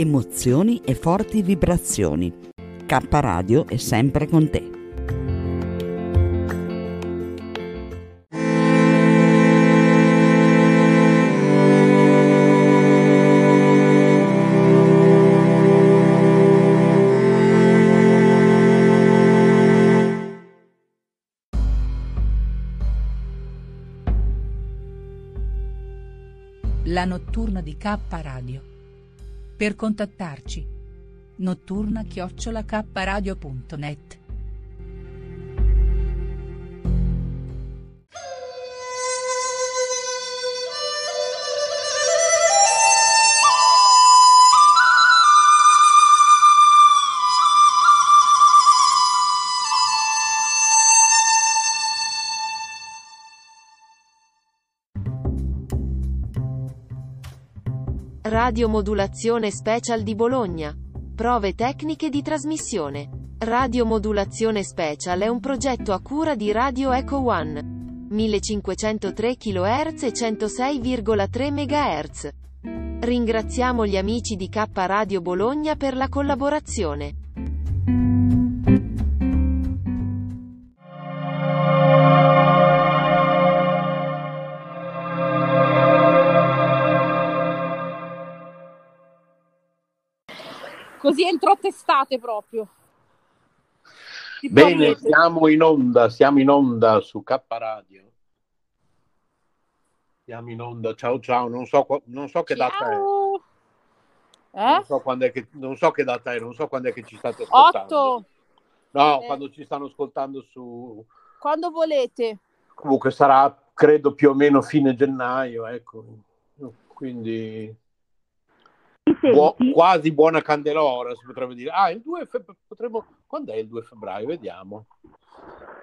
emozioni e forti vibrazioni. K Radio è sempre con te. La notturna di K Radio per contattarci. Notturna chiocciola Radiomodulazione Special di Bologna. Prove tecniche di trasmissione. Radiomodulazione Special è un progetto a cura di Radio Echo One. 1503 kHz e 106,3 MHz. Ringraziamo gli amici di K Radio Bologna per la collaborazione. Così entro testate proprio. Ti Bene, prometto. siamo in onda, siamo in onda su K Radio. Siamo in onda, ciao ciao, non so, non so che ciao. data è. Eh? Non, so quando è che, non so che data è, non so quando è che ci state ascoltando. 8. No, eh. quando ci stanno ascoltando su... Quando volete. Comunque sarà, credo, più o meno fine gennaio, ecco. Quindi Bu- quasi buona candelora, si potrebbe dire. Ah, il 2 febbraio, potremmo... Quando è il 2 febbraio? Vediamo.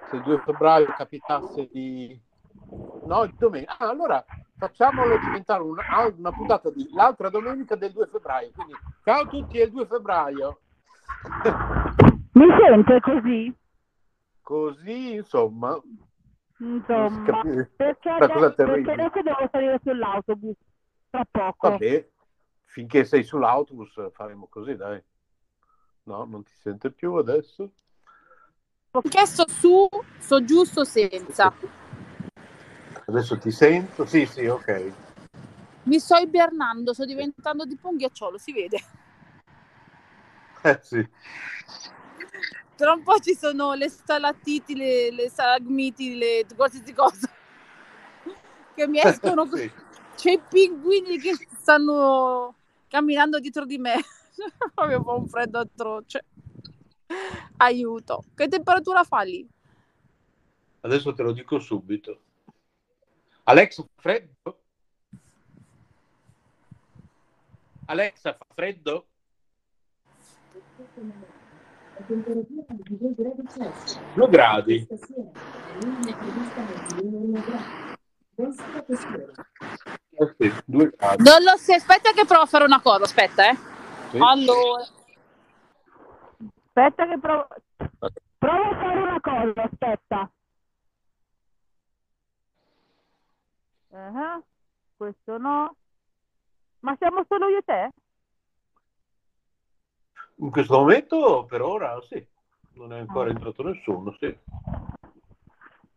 Se il 2 febbraio capitasse di... No, il domenica. Ah, allora facciamolo diventare una, una puntata di l'altra domenica del 2 febbraio. Quindi, ciao a tutti, è il 2 febbraio. Mi sente così? Così, insomma. Insomma, perché, adesso, perché adesso devo salire sull'autobus tra poco. Vabbè, finché sei sull'autobus faremo così, dai. No, non ti sente più adesso? Ho chiesto su, so giusto senza. Adesso ti sento? Sì, sì, ok. Mi sto ibernando, sto diventando tipo un ghiacciolo, si vede. Eh sì. Tra un po' ci sono le stalattiti, le, le stalagmiti, le qualsiasi cosa che mi escono. sì. C'è i pinguini che stanno camminando dietro di me. Avevo un freddo atroce. Aiuto. Che temperatura fa lì? Adesso te lo dico subito. Alexa, fa freddo? Alexa, fa freddo? La temperatura è di 2 gradi Celsius. 2 gradi. Non lo si aspetta che provo a fare una cosa, aspetta, eh. Sì. Allora. Aspetta che provo. Provo a fare una cosa, aspetta. Uh-huh. Questo no. Ma siamo solo io e te? In questo momento, per ora, sì. Non è ancora ah. entrato nessuno, sì.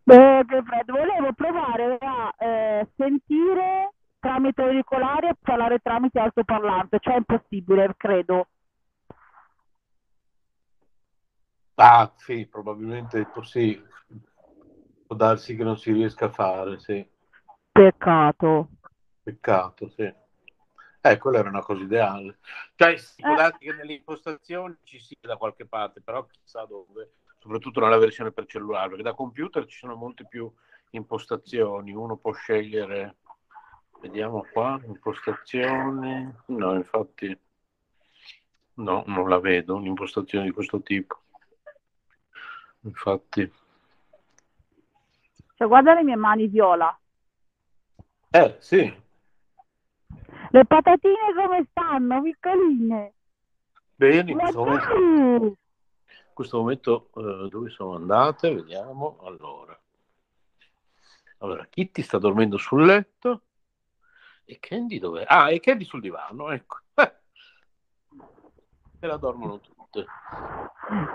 Beh, perfetto. Volevo provare a eh, sentire tramite auricolari e parlare tramite altoparlante, cioè è impossibile, credo. Ah, sì, probabilmente sì. Può darsi che non si riesca a fare, sì. Peccato. Peccato, sì. Eh, quella era una cosa ideale. Cioè, si può eh. darsi che nelle impostazioni ci sia da qualche parte, però chissà dove, soprattutto nella versione per cellulare, perché da computer ci sono molte più impostazioni, uno può scegliere, vediamo qua, impostazioni, no, infatti, no, non la vedo, un'impostazione di questo tipo. Infatti. Cioè, guarda le mie mani viola. Eh, sì, le patatine come stanno, piccoline? Bene, in questo momento, in questo momento uh, dove sono andate? Vediamo. Allora. allora, Kitty sta dormendo sul letto. E Candy dov'è? Ah, e Candy sul divano, ecco. e la dormono tutte.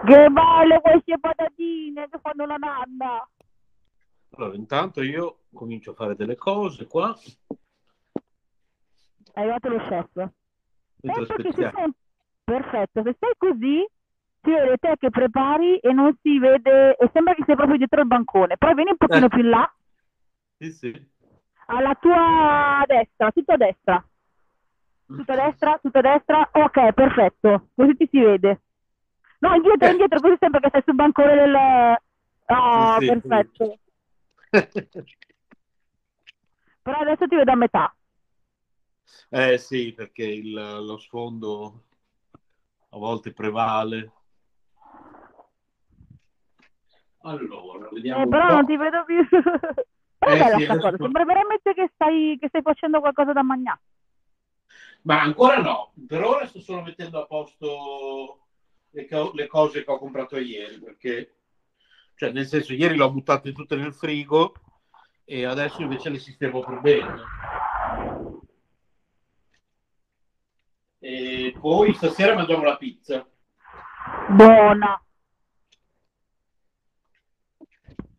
Che belle queste patatine che fanno la nanna. Allora, intanto io comincio a fare delle cose qua. È arrivato lo chef. Perfetto, se sei così si vede te che prepari e non si vede, e sembra che sei proprio dietro il bancone. Poi vieni un pochino eh. più in là. Sì, sì. Alla tua destra, tutto a destra. Tutto a destra, tutto a destra. Ok, perfetto. Così ti si vede. No, indietro, indietro, così sembra che sei sul bancone del... Oh, sì, sì, perfetto. Sì. Però adesso ti vedo a metà. Eh sì, perché il, lo sfondo a volte prevale. Allora, vediamo. Eh, però non ti vedo più. Però eh, sì, cosa. Sembra veramente che stai, che stai facendo qualcosa da mangiare. Ma ancora no, per ora sto solo mettendo a posto le, co- le cose che ho comprato ieri, perché, cioè, nel senso, ieri le ho buttate tutte nel frigo e adesso invece le sistemo per bene. E poi stasera mangiamo la pizza. Buona.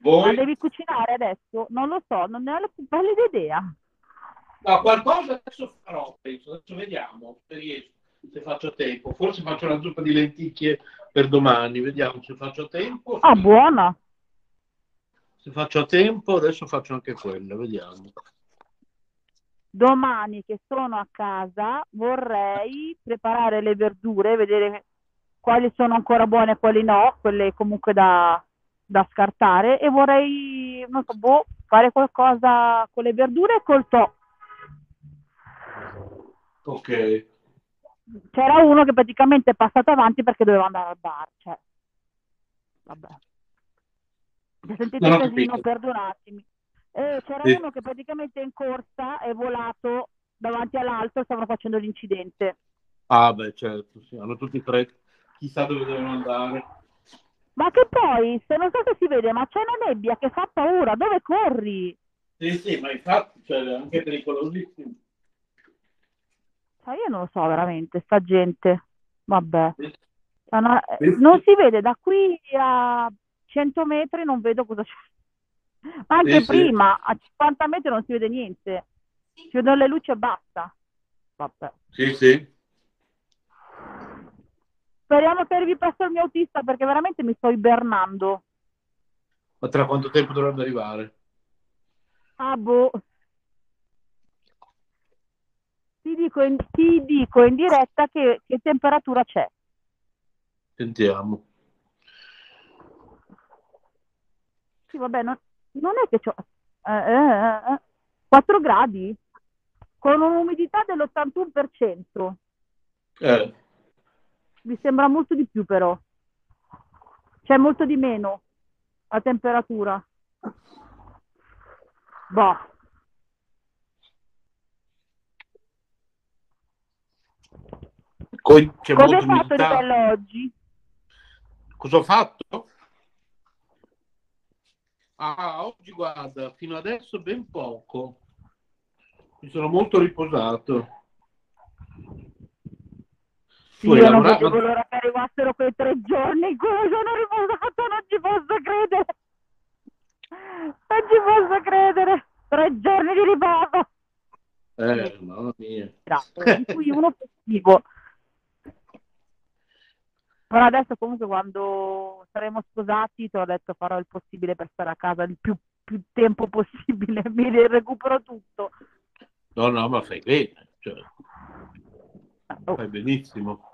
Voi? Ma devi cucinare adesso? Non lo so, non ne ho la più pallida idea. No, qualcosa adesso farò, penso. Adesso vediamo se riesco, se faccio tempo. Forse faccio una zuppa di lenticchie per domani, vediamo se faccio tempo. Ah, buona. Se faccio tempo, adesso faccio anche quella, vediamo domani che sono a casa vorrei preparare le verdure, vedere quali sono ancora buone e quali no, quelle comunque da, da scartare e vorrei non so, boh, fare qualcosa con le verdure e col to. Ok. C'era uno che praticamente è passato avanti perché doveva andare al bar, cioè. Vabbè. Se sentite il casino, perdonatemi. Eh, c'era sì. uno che praticamente in corsa è volato davanti all'altro e stavano facendo l'incidente. Ah, beh, certo, sì. hanno tutti tre, chissà dove devono andare. Ma che poi, se non so se si vede, ma c'è una nebbia che fa paura, dove corri? Sì, sì, ma infatti, cioè, anche pericolosissimo. Cioè, io non lo so veramente, sta gente, vabbè. Una... Non si vede da qui a 100 metri, non vedo cosa c'è ma anche sì, prima, sì. a 50 metri non si vede niente. Si vedono le luci e basta. Vabbè. Sì, sì. Speriamo che arrivi presto il mio autista perché veramente mi sto ibernando. Ma tra quanto tempo dovrebbe arrivare? Ah, boh. Ti dico in, ti dico in diretta che, che temperatura c'è. Sentiamo. Sì, vabbè, non, non è che c'ho... Eh, eh, eh, 4 gradi? Con un'umidità dell'81%. Eh. Mi sembra molto di più però. C'è molto di meno la temperatura. Boh. Co- c'è Come hai fatto di umidità. bello oggi? Cosa ho fatto? Ah, oggi guarda, fino adesso ben poco. Mi sono molto riposato. Sì, Tu io non lavorato? vedevo l'ora che arrivassero quei tre giorni in cui mi sono riposato, non ci posso credere. Non ci posso credere. Tre giorni di riposo. Eh, mamma mia. Di cui uno festivo. Però adesso comunque quando saremo sposati ti ho detto farò il possibile per stare a casa il più, più tempo possibile, mi recupero tutto. No, no, ma fai bene. Cioè, Oh. fai benissimo.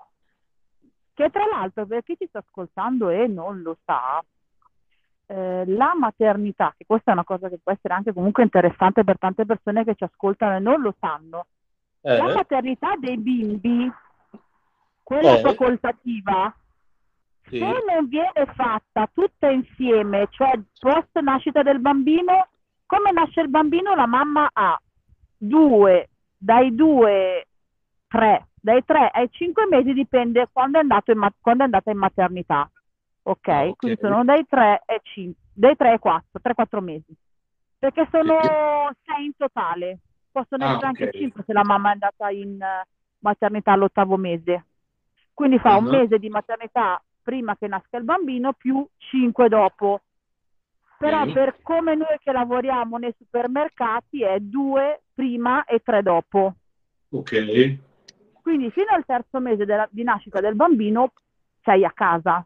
Che tra l'altro, per chi ci sta ascoltando e non lo sa, eh, la maternità, che questa è una cosa che può essere anche comunque interessante per tante persone che ci ascoltano e non lo sanno, la Eh? maternità dei bimbi, quella Eh. facoltativa, Sì. se non viene fatta tutta insieme, cioè post nascita del bambino, come nasce il bambino, la mamma ha due, dai due, tre, dai tre ai cinque mesi dipende quando è, ma- quando è andata in maternità. Ok? Ah, ok. Quindi sono dai tre ai cinque, dai tre ai quattro, tre, quattro mesi. Perché sono Sì. sei in totale. Possono Ah, essere anche ok. cinque se la mamma è andata in eh, maternità all'ottavo mese. Quindi fa un Mhm. mese di maternità prima che nasca il bambino più 5 dopo. Però Sì. per come noi che lavoriamo nei supermercati è 2 prima e 3 dopo. Ok. Quindi fino al terzo mese della- di nascita del bambino sei a casa.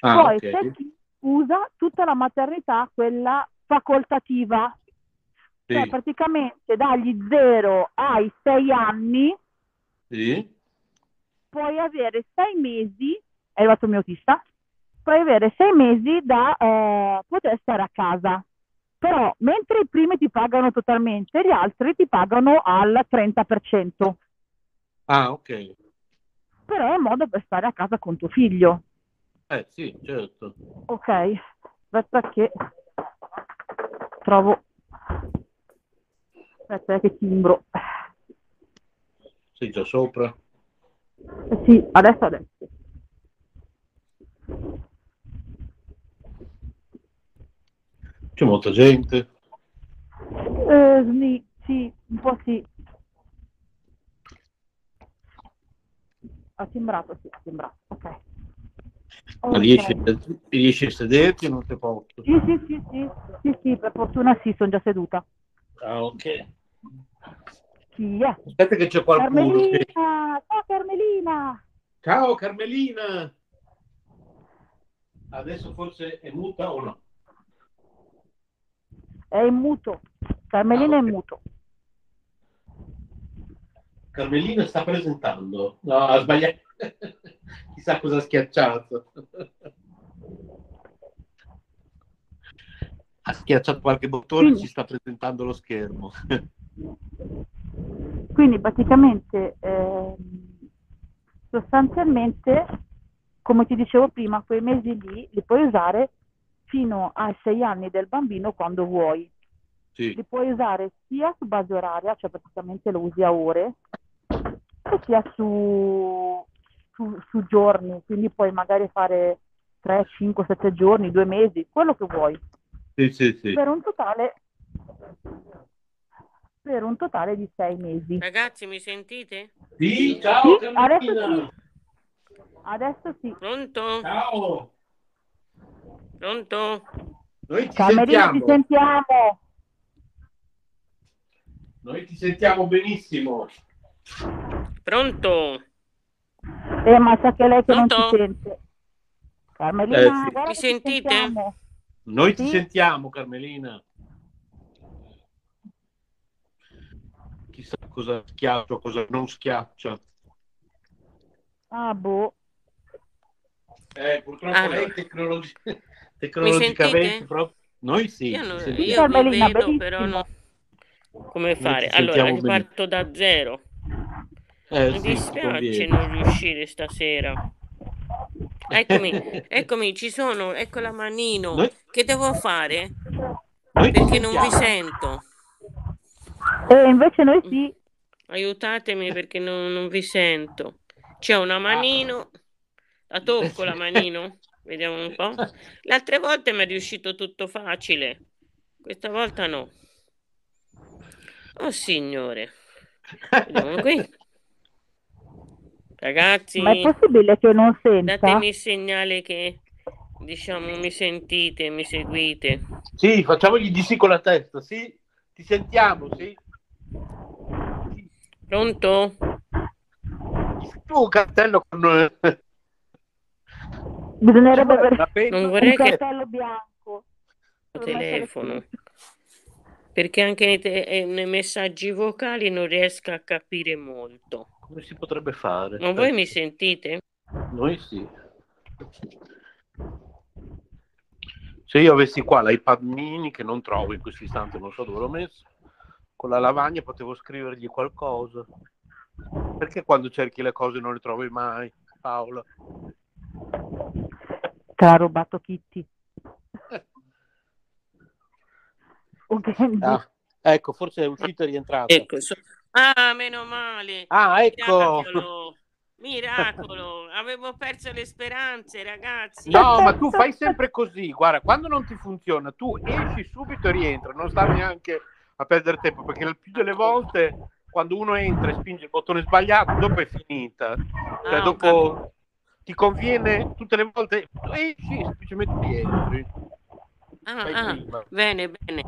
Ah, Poi ok. c'è chi usa tutta la maternità, quella facoltativa, Sì. cioè praticamente dagli 0 ai 6 anni Sì. puoi avere sei mesi, è arrivato il mio autista, puoi avere sei mesi da eh, poter stare a casa. Però mentre i primi ti pagano totalmente, gli altri ti pagano al 30%. Ah, ok. Però è un modo per stare a casa con tuo figlio. Eh, sì, certo. Ok, aspetta che trovo... Aspetta che timbro. Sei già sopra. Eh Sì, adesso adesso. C'è molta gente. Eh, sì, un po' sì. Ha timbrato, sì, ha timbrato. Ok. Ma Ok. riesci, riesci a sederti o non ti posso? Sì, sì, sì, sì, sì, sì, per fortuna sì, sono già seduta. Ah, ok. Chi è? Aspetta che c'è qualcuno. che- Carmelina! Ciao Carmelina! Ciao Carmelina! Adesso forse è muta o no? È in muto. Carmelina Ah, è ok. in muto. Carmelina sta presentando. No, ha sbagliato. Chissà cosa ha schiacciato. Ha schiacciato qualche bottone e ci sta presentando lo schermo. Quindi praticamente, ehm, sostanzialmente, come ti dicevo prima, quei mesi lì li puoi usare fino ai sei anni del bambino quando vuoi. Sì. Li puoi usare sia su base oraria, cioè praticamente lo usi a ore, e sia su, su, su giorni, quindi puoi magari fare 3, 5, 7 giorni, due mesi, quello che vuoi, Sì, sì, sì. per un totale, per un totale di sei mesi. Ragazzi, mi sentite? Sì, ciao Sì, adesso sì. Adesso sì. Pronto? Ciao. Pronto? Noi ti Carmelina, sentiamo. ti sentiamo. Noi ti sentiamo benissimo. Pronto? Eh, ma sa che lei che non Pronto? ci sente. Carmelina, Eh, sì. Mi ti sentite? sentiamo. Noi ti Sì. sentiamo, Carmelina. Chissà cosa schiaccia o cosa non schiaccia. Ah, boh. Eh, purtroppo Ah. lei tecnologi- tecnologicamente sentite? proprio... Noi sì. Io, non, io vi vedo, però no. come fare? Allora, riparto da zero. Eh, Mi sì, dispiace non riuscire stasera. Eccomi, eccomi, ci sono, ecco la manino. Noi... Che devo fare? Noi Perché non vi sento. E eh, invece noi sì. Aiutatemi perché non, non vi sento. C'è una manino. La tocco la manino. Vediamo un po'. Le altre volte mi è riuscito tutto facile. Questa volta no. Oh signore. Vediamo qui. Ragazzi, ma è possibile che non senta? Datemi il segnale che diciamo mi sentite, mi seguite. Sì, facciamogli di sì con la testa, sì? Ti sentiamo, sì? Pronto? Tu cartello con Bisognerebbe avere non vorrei un cartello che... bianco. Telefono. Perché anche nei, te- nei messaggi vocali non riesco a capire molto. Come si potrebbe fare? Ma voi mi sentite? Noi sì. Se io avessi qua l'iPad mini, che non trovo in questo istante, non so dove l'ho messo, con la lavagna potevo scrivergli qualcosa. Perché quando cerchi le cose non le trovi mai, Paola? Te l'ha rubato Kitty. ah, ecco, forse è uscito e rientrato. Ecco, so... Ah, meno male. Ah, ecco. Miracolo. Miracolo, avevo perso le speranze, ragazzi. No, ma tu fai sempre così. Guarda, quando non ti funziona, tu esci subito e rientri, non stai neanche a perdere tempo perché il più delle volte quando uno entra e spinge il bottone sbagliato, dopo è finita. Cioè, ah, dopo ti conviene tutte le volte esci semplicemente rientri. Ah, ah, bene, bene.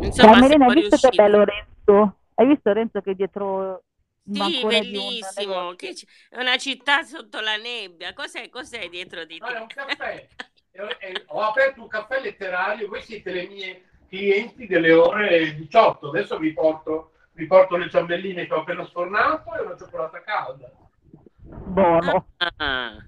Insomma, Carmelina, hai visto che bello Lorenzo? Hai visto Renzo che dietro sì, bellissimo. Che è una città sotto la nebbia. Cos'è, cos'è dietro di te? No, è un caffè. Ho aperto un caffè letterario. Voi siete le mie clienti delle ore 18. Adesso vi porto, vi porto le ciambelline che ho appena sfornato e una cioccolata calda. Buono. Ah.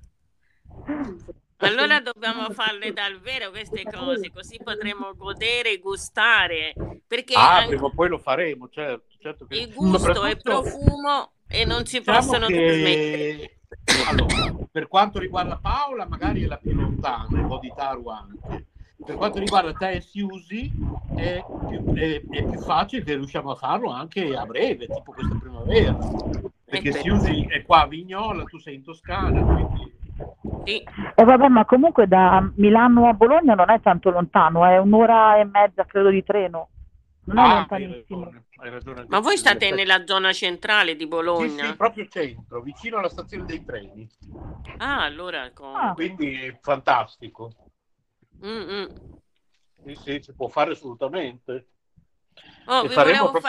Allora dobbiamo farle dal vero queste cose, così potremo godere e gustare. Perché ah, anche... prima o poi lo faremo, certo. certo che... Il gusto Soprattutto... e profumo e non si diciamo possono che... permettere. Allora, per quanto riguarda Paola, magari è la più lontana, e Boditaru anche. Per quanto riguarda te e Siusi, è più, è, è più facile che riusciamo a farlo anche a breve, tipo questa primavera. Perché Siusi è qua a Vignola, tu sei in Toscana, quindi sì. E vabbè, ma comunque da Milano a Bologna non è tanto lontano, è un'ora e mezza, credo, di treno. Non è ah, lontanissimo. Hai ragione, hai ragione ma voi state nella zona centrale di Bologna? Sì, sì, proprio centro, vicino alla stazione dei treni. Ah, allora... Con... Ah. Quindi fantastico. Mm-mm. Sì, sì, si può fare assolutamente. Oh, proprio... fa...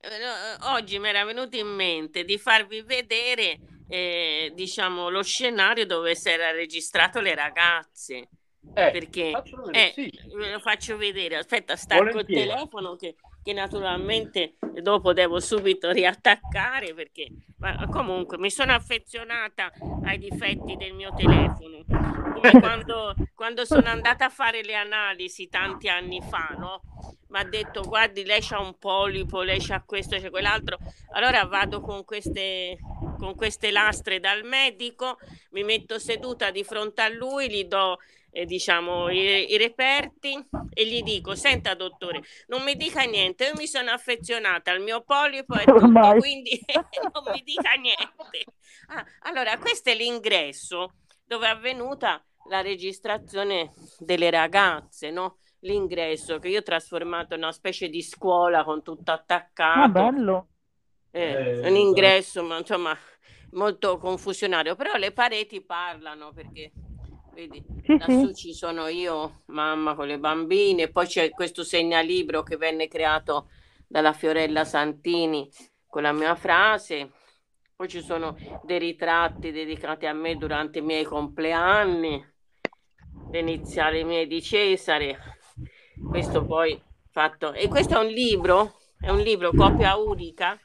Eh, oggi mi era venuto in mente di farvi vedere eh, diciamo, lo scenario dove si era registrato le ragazze. Eh, perché eh, sì. ve lo faccio vedere. Aspetta, stacco il telefono che, che, naturalmente dopo devo subito riattaccare perché ma comunque mi sono affezionata ai difetti del mio telefono. Come quando, quando sono andata a fare le analisi tanti anni fa, no? mi ha detto guardi lei c'ha un polipo, lei c'ha questo, c'è quell'altro, allora vado con queste, con queste lastre dal medico, mi metto seduta di fronte a lui, gli do eh, diciamo i, i, reperti e gli dico senta dottore non mi dica niente io mi sono affezionata al mio polipo e tutto quindi non mi dica niente ah, allora questo è l'ingresso dove è avvenuta la registrazione delle ragazze no? l'ingresso che io ho trasformato in una specie di scuola con tutto attaccato. Ah, bello. Eh, eh, un ingresso, ma insomma, molto confusionario, però le pareti parlano perché vedi, sì, lassù sì. ci sono io, mamma con le bambine, poi c'è questo segnalibro che venne creato dalla Fiorella Santini con la mia frase. Poi ci sono dei ritratti dedicati a me durante i miei compleanni, le iniziali mie di Cesare, questo poi fatto e questo è un libro è un libro copia unica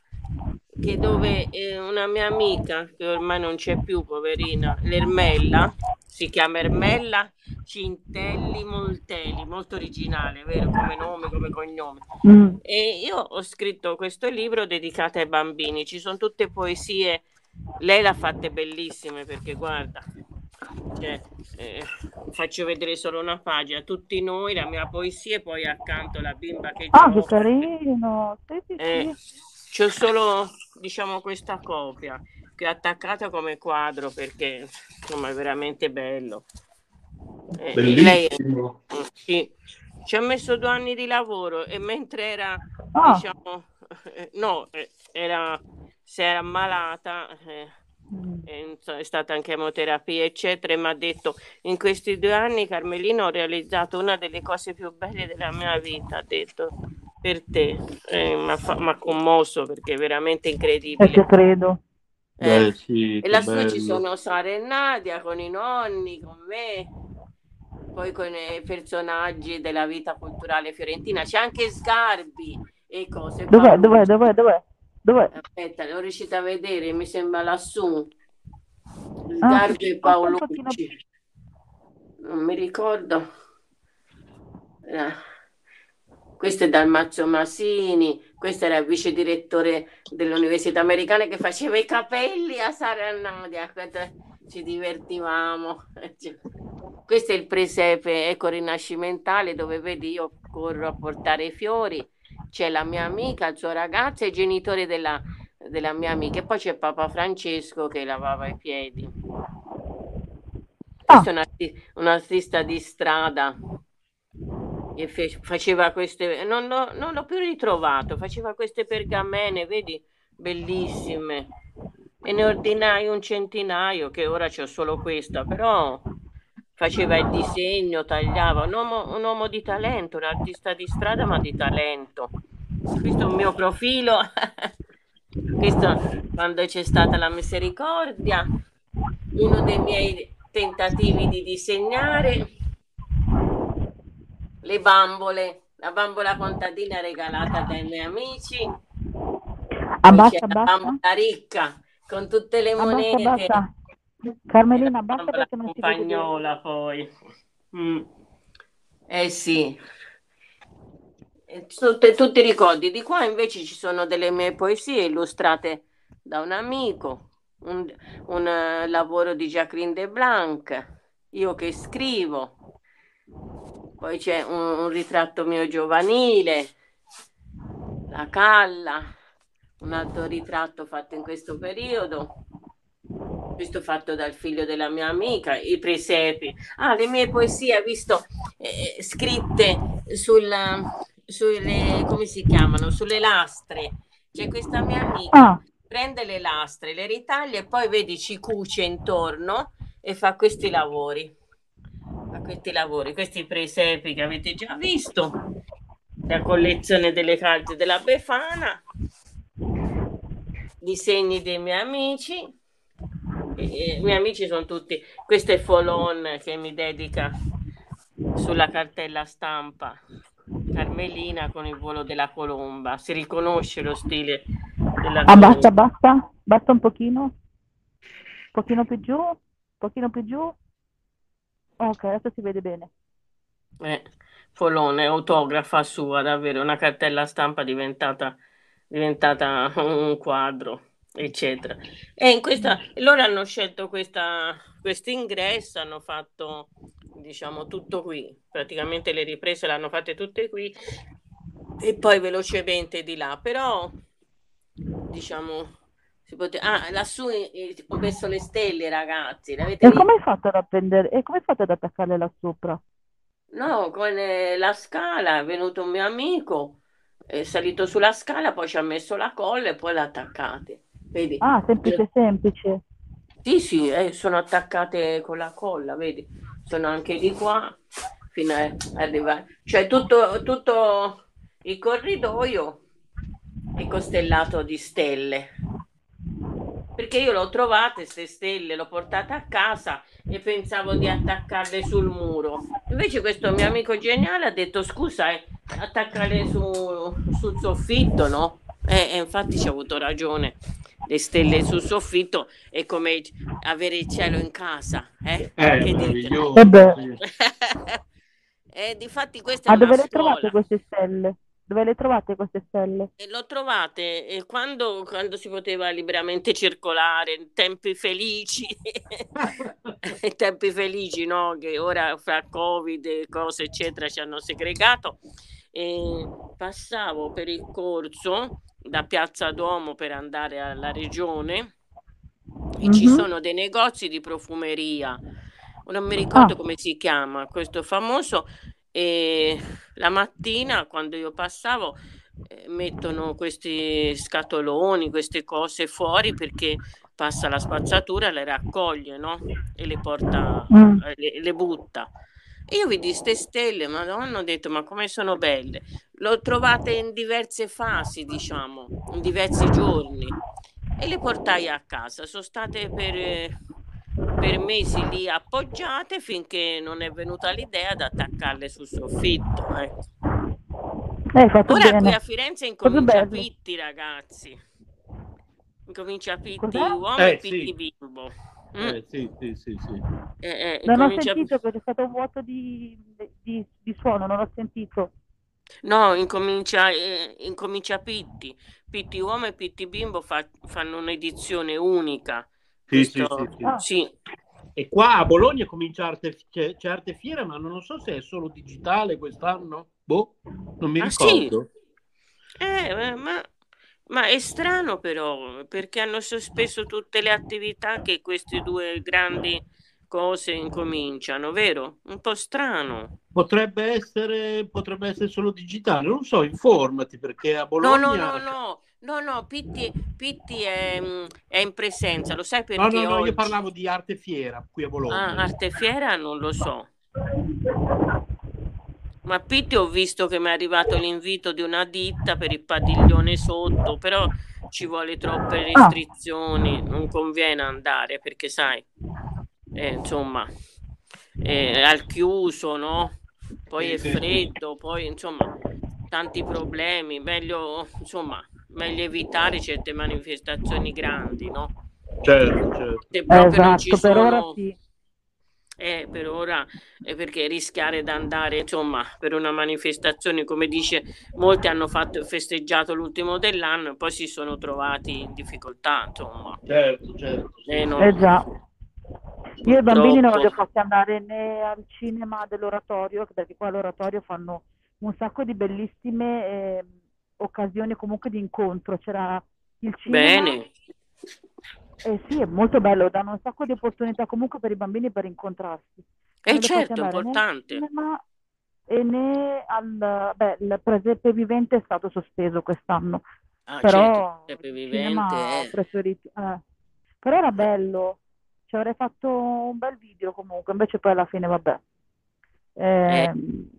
che dove eh, una mia amica che ormai non c'è più poverina l'Ermella si chiama Ermella Cintelli Moltelli, molto originale, vero? Come nome, come cognome. Mm. E io ho scritto questo libro dedicato ai bambini, ci sono tutte poesie, lei l'ha fatte bellissime perché guarda, cioè, eh, faccio vedere solo una pagina, tutti noi, la mia poesia e poi accanto la bimba che Ah, che carino! Sì, sì, eh, C'ho solo, diciamo, questa copia che ho attaccata come quadro perché, insomma, è veramente bello. Eh, Bellissimo. Lei, sì, ci ha messo due anni di lavoro e mentre era, ah. diciamo, eh, no, eh, era, si era ammalata, eh, è stata anche chemoterapia, eccetera, e mi ha detto in questi due anni Carmelino ho realizzato una delle cose più belle della mia vita, ha detto per te, eh, mi ha commosso perché è veramente incredibile. Eh, credo. Eh, Beh, sì, e lassù ci sono Sara e Nadia con i nonni, con me, poi con i personaggi della vita culturale fiorentina, c'è anche Sgarbi e cose. Dov'è, dov'è, dov'è, dov'è? Dov'è? Aspetta, l'ho riuscita a vedere, mi sembra lassù. Sgarbi ah, e Paolucci. Non mi ricordo. Eh. Questo è Dalmazio Masini, questo era il vice direttore dell'Università Americana che faceva i capelli a Sara Nadia. Ci divertivamo. Questo è il presepe eco rinascimentale dove vedi io corro a portare i fiori c'è la mia amica, il suo ragazzo e i genitori della, della mia amica e poi c'è Papa Francesco che lavava i piedi. Questo è un, arti- un artista di strada che fe- faceva queste, non, no, non l'ho più ritrovato, faceva queste pergamene, vedi, bellissime. E ne ordinai un centinaio, che ora c'ho solo questa, però faceva il disegno, tagliava, un uomo, un uomo di talento, un artista di strada ma di talento. Questo è un mio profilo, questo quando c'è stata la misericordia, uno dei miei tentativi di disegnare, le bambole, la bambola contadina regalata dai miei amici, abbassa, la bambola ricca con tutte le monete. Abbassa. Carmelina, basta perché non compagnola poi. Mm. Eh sì. Tutti, tutti i ricordi. Di qua invece ci sono delle mie poesie illustrate da un amico, un, un uh, lavoro di Jacqueline de Blanc, io che scrivo. Poi c'è un, un ritratto mio giovanile, la Calla, un altro ritratto fatto in questo periodo questo fatto dal figlio della mia amica, i presepi. Ah, le mie poesie, visto, eh, scritte sulla, sulle, come si chiamano, sulle lastre. C'è questa mia amica, ah. prende le lastre, le ritaglia e poi vedi ci cuce intorno e fa questi lavori. Fa questi lavori, questi presepi che avete già visto, la collezione delle carte della Befana, disegni dei miei amici i miei amici sono tutti. Questo è Folon che mi dedica sulla cartella stampa. Carmelina con il volo della colomba. Si riconosce lo stile della Abbassa, basta, basta un pochino. Un pochino più giù, un pochino più giù. Ok, adesso si vede bene. Eh, Folon è autografa sua, davvero, una cartella stampa diventata, diventata un quadro eccetera. E in questa, loro hanno scelto questo ingresso, hanno fatto diciamo tutto qui, praticamente le riprese l'hanno fatte tutte qui e poi velocemente di là, però diciamo pote... ah, lassù ho messo le stelle ragazzi, l'avete e come hai fatto ad appendere e come hai fatto ad attaccarle là sopra? No, con eh, la scala è venuto un mio amico, è salito sulla scala, poi ci ha messo la colla e poi l'ha attaccata. Vedi? Ah, semplice, semplice. Sì, sì, eh, sono attaccate con la colla, vedi? Sono anche di qua fino a arrivare. Cioè tutto, tutto il corridoio è costellato di stelle. Perché io l'ho trovate queste stelle, l'ho portate a casa e pensavo di attaccarle sul muro. Invece questo mio amico geniale ha detto scusa, eh, attaccarle su, sul soffitto, no? E, e infatti ci ha avuto ragione le stelle sul soffitto è come avere il cielo in casa. Eh? Eh, meraviglioso. eh, difatti questa Ma è dove una le trovate queste stelle? Dove le trovate queste stelle? E l'ho trovate eh, quando, quando si poteva liberamente circolare, in tempi felici, in tempi felici, no? Che ora fra Covid e cose eccetera ci hanno segregato. E passavo per il corso da Piazza Duomo per andare alla regione e ci Mhm. sono dei negozi di profumeria. Non mi ricordo Ah. come si chiama questo famoso. E la mattina quando io passavo eh, mettono questi scatoloni, queste cose fuori perché passa la spazzatura, le raccoglie, no? E le porta, Mm. eh, le, le butta. E io vidi ste stelle, madonna, ho detto, ma come sono belle. L'ho trovate in diverse fasi, diciamo, in diversi giorni. E le portai a casa. Sono state per, eh, per mesi lì appoggiate finché non è venuta l'idea di attaccarle sul soffitto. ecco. Eh, hai fatto Ora qui bene. a Firenze incomincia bello. Pitti, ragazzi. Incomincia Pitti Cos'è? uomo Eh, e Pitti sì. bimbo. Mm. Eh, sì, sì, sì, sì. Eh, eh, Non ho sentito che c'è stato un vuoto di, di, di suono, non ho sentito. No, incomincia, eh, incomincia Pitti. Pitti uomo e Pitti bimbo fa- fanno un'edizione unica. Sì, sì, sì, sì. Ah. sì. E qua a Bologna comincia arte, c'è, c'è arte fiera, ma non so se è solo digitale quest'anno. Boh, non mi Ah, sì? ricordo. Eh, eh, ma, ma è strano però, perché hanno sospeso tutte le attività che queste due grandi cose incominciano, vero? Un po' strano. Potrebbe essere, potrebbe essere solo digitale, non so, informati perché a Bologna... no, no, no, no, no, Pitti, Pitti è, mm, è in presenza, lo sai No, perché no, no, oggi... io parlavo di arte fiera qui a Bologna. Ah, Arte Fiera non lo so. Ma Pitti ho visto che mi è arrivato l'invito di una ditta per il padiglione sotto, però ci vuole troppe Ah. restrizioni, non conviene andare perché sai, eh, insomma, è al chiuso, no? Poi è freddo, poi insomma, tanti problemi, meglio, insomma, meglio evitare certe manifestazioni grandi, no? Certo, certo. Se proprio non ci Esatto, per ora sì. Eh, per ora, eh, perché rischiare di andare, insomma, per una manifestazione, come dice, molti hanno fatto, festeggiato l'ultimo dell'anno e poi si sono trovati in difficoltà, insomma. Certo, certo. Eh, no, Eh già. Io i bambini non li ho fatti andare né al cinema dell'oratorio, perché qua all'oratorio fanno un sacco di bellissime eh, occasioni comunque di incontro. C'era il cinema. bene. Eh sì, è molto bello, danno un sacco di opportunità comunque per i bambini per incontrarsi. Eh, li fatti certo, è importante. cinema e né al... Beh, il presepe vivente è stato sospeso quest'anno, Ah, però certo, il cinema vivente, eh. preferito... eh. Però era bello, ci avrei fatto un bel video comunque, invece poi alla fine vabbè, Eh. eh,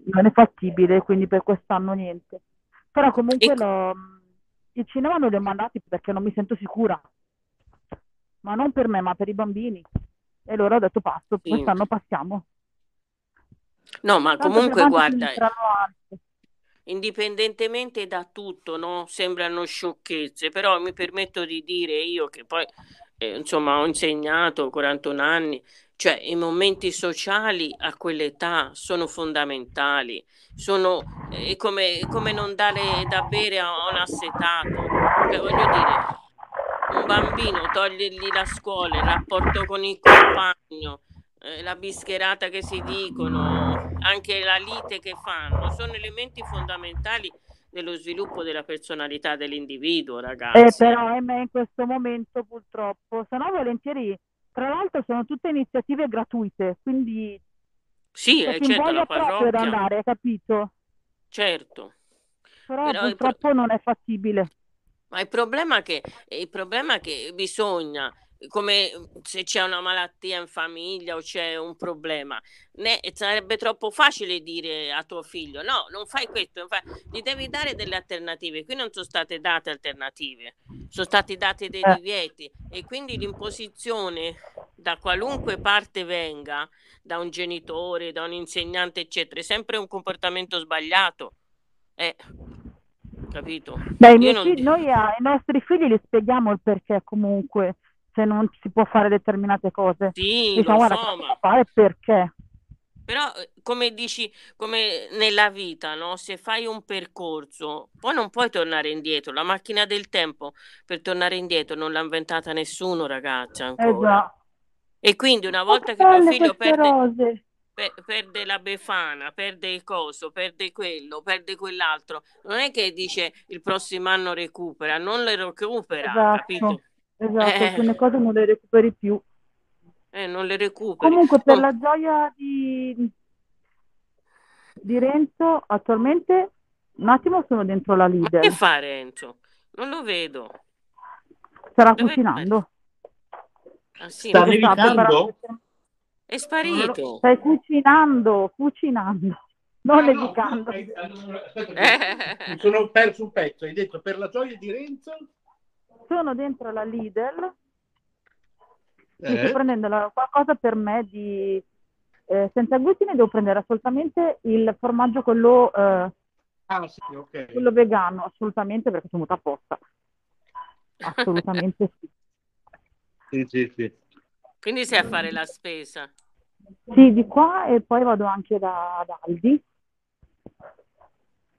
non è fattibile, quindi per quest'anno niente. Però comunque E- l'ho- il cinema non li ho mandati perché non mi sento sicura, ma non per me, ma per i bambini. E allora ho detto passo, Sì. quest'anno passiamo. No, ma Tanto comunque, guarda, indipendentemente da tutto, no? Sembrano sciocchezze, però mi permetto di dire io che poi, eh, insomma, ho insegnato 41 anni, cioè i momenti sociali a quell'età sono fondamentali, sono eh, come, come non dare da bere a un assetato, Cioè, voglio dire, un bambino togliergli la scuola, il rapporto con il compagno, eh, la bischerata che si dicono, anche la lite che fanno, sono elementi fondamentali dello sviluppo della personalità dell'individuo, Eh, ragazzi. però ahimè in questo momento purtroppo, se no volentieri, tra l'altro sono tutte iniziative gratuite, quindi Sì, c'è eh, certo, la proprio ad parrocchia, andare, capito? certo. Però Però il pro- purtroppo non è fattibile. Ma il problema è che, il problema è che bisogna, come se c'è una malattia in famiglia o c'è un problema, né, sarebbe troppo facile dire a tuo figlio: no, non fai questo, non fai-". gli devi dare delle alternative. Qui non sono state date alternative, sono stati dati dei Eh. divieti e quindi l'imposizione da qualunque parte venga, da un genitore, da un insegnante, eccetera, è sempre un comportamento sbagliato. Eh, capito? Beh, figli, noi ai nostri figli li spieghiamo il perché comunque se non si può fare determinate cose. Sì, diciamo, guarda, so, ma... fare perché. Però, eh, come dici, come nella vita, no? Se fai un percorso, poi non puoi tornare indietro. La macchina del tempo per tornare indietro non l'ha inventata nessuno, ragazza. Ancora. Esatto. E quindi una volta che tuo figlio perde, per, perde la befana, perde il coso, perde quello, perde quell'altro, non è che dice il prossimo anno recupera, non le recupera, esatto. capito? Esatto, eh. alcune cose non le recuperi più. Eh, non le recuperi. Comunque, per non... la gioia di... di Renzo, attualmente un attimo sono dentro la leader. Ma che fa Renzo? Non lo vedo. Starà Dove cucinando. Ah, sì, Sta nevicando? È sparito. Stai cucinando, cucinando. Non ah, nevicando. No, mi sono perso un pezzo. Hai detto per la gioia di Renzo? Sono dentro la Lidl eh? sto prendendo la, qualcosa per me di eh, senza glutine, devo prendere assolutamente il formaggio quello, eh, ah, sì, okay. quello vegano, assolutamente perché sono venuta apposta. Assolutamente sì. Sì, sì, sì. Quindi sei a fare la spesa? Sì, di qua e poi vado anche da, da Aldi.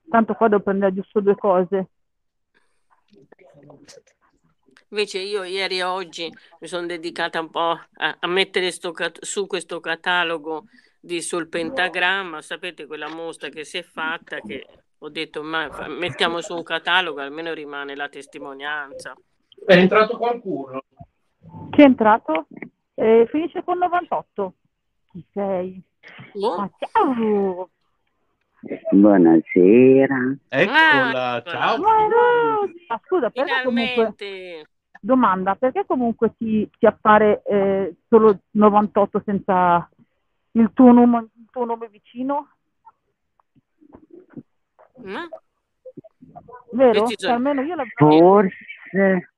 Tanto qua devo prendere giusto due cose. Invece io ieri e oggi mi sono dedicata un po' a, a mettere cat- su questo catalogo di, sul pentagramma, sapete quella mostra che si è fatta che ho detto ma mettiamo su un catalogo almeno rimane la testimonianza. È entrato qualcuno? Chi è entrato? Eh, finisce con 98. Chi sei? Oh. Ah, ciao! Buonasera. Eccola, ah, ciao. Ma, scusa, perché comunque Domanda, perché comunque ti, ti appare eh, solo 98 senza il tuo nome, il tuo nome vicino? Mm? Vero? Cioè, almeno io la Forse.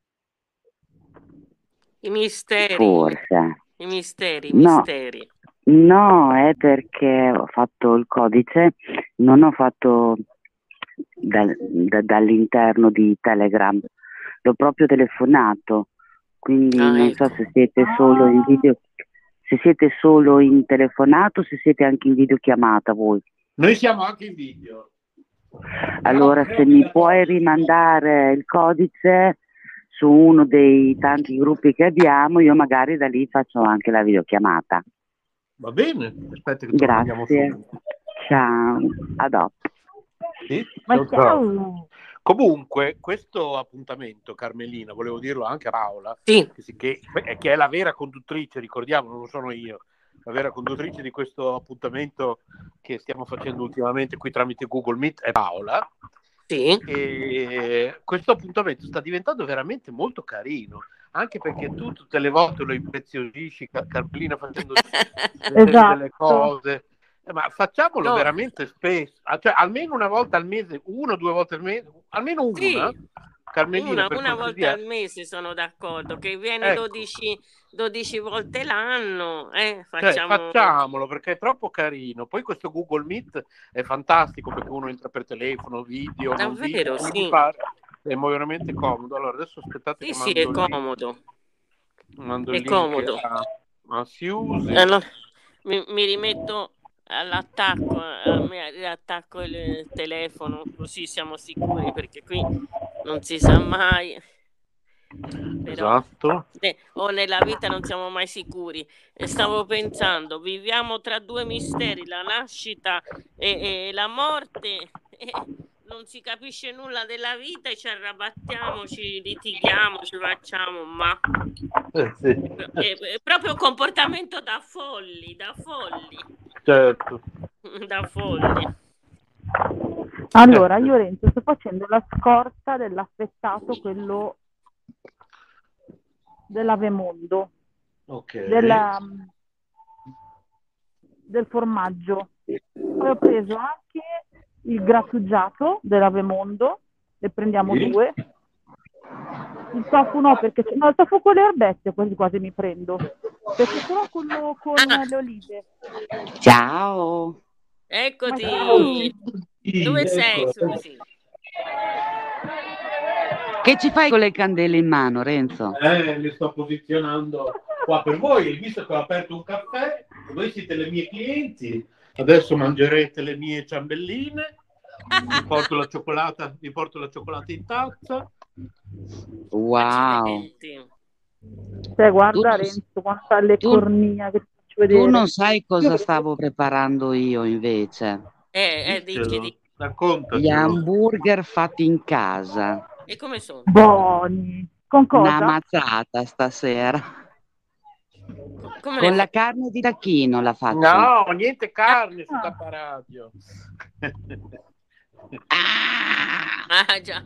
I misteri. Forse. I misteri, i no. misteri. No, è perché ho fatto il codice, non ho fatto da, da, dall'interno di Telegram l'ho proprio telefonato, quindi ah, non ecco. so se siete solo in video, se siete solo in telefonato o se siete anche in videochiamata voi. Noi siamo anche in video. Allora, se mi puoi rimandare il codice su uno dei tanti gruppi che abbiamo, io magari da lì faccio anche la videochiamata. Va bene, aspetta che Grazie. Ciao, a dopo. Sì? Ciao, ciao. Comunque, questo appuntamento, Carmelina, volevo dirlo anche a Paola, sì. che, che, è la vera conduttrice, ricordiamo, non lo sono io, la vera conduttrice di questo appuntamento che stiamo facendo ultimamente qui tramite Google Meet è Paola. Sì. E questo appuntamento sta diventando veramente molto carino, anche perché tu tutte le volte lo impreziosisci, Carmelina, facendo esatto. delle cose ma facciamolo no. veramente spesso, ah, cioè almeno una volta al mese, uno o due volte al mese, almeno una. Sì. Carmelina, una, una volta al mese sono d'accordo, che viene ecco. 12, 12, volte l'anno. Eh, cioè, facciamo... Cioè, facciamolo perché è troppo carino. Poi questo Google Meet è fantastico perché uno entra per telefono, video, Davvero, video, sì. è veramente comodo. Allora adesso aspettate sì, sì, è comodo. Mando è comodo. A, a Siusi. Allora, mi, mi rimetto all'attacco, all'attacco il telefono, così siamo sicuri perché qui non si sa mai. Però, esatto. Eh, o nella vita non siamo mai sicuri. E stavo pensando, viviamo tra due misteri, la nascita e, e la morte. E non si capisce nulla della vita e ci arrabattiamo, ci litighiamo, ci facciamo, ma eh, sì. è, è proprio un comportamento da folli, da folli. Certo. Da folli. Allora, io Renzo sto facendo la scorta dell'affettato, quello dell'Avemondo, okay. della, del formaggio. Poi ho preso anche il grattugiato dell'Avemondo, ne prendiamo sì. due. Il tofu no, perché no, il tofu con le erbette quasi quasi mi prendo, perché solo quello con ah. le olive. Ciao! Eccoti! Ciao. Dove sei, Susi? Che ci fai con le candele in mano, Renzo? Eh, le sto posizionando qua per voi. Visto che ho aperto un caffè, voi siete le mie clienti. Adesso mangerete le mie ciambelline. Vi porto la cioccolata, vi porto la cioccolata in tazza. Wow. Cioè, guarda tu, Renzo, quanta le tu, cornia che ti faccio vedere. Tu non sai cosa stavo preparando io invece. Eh, eh, dici, dici. Gli hamburger fatti in casa. E come sono? Buoni. Con cosa? Una mazzata stasera. Come Con la carne di tacchino la faccio. No, niente carne ah. su Tapparadio. ah, già.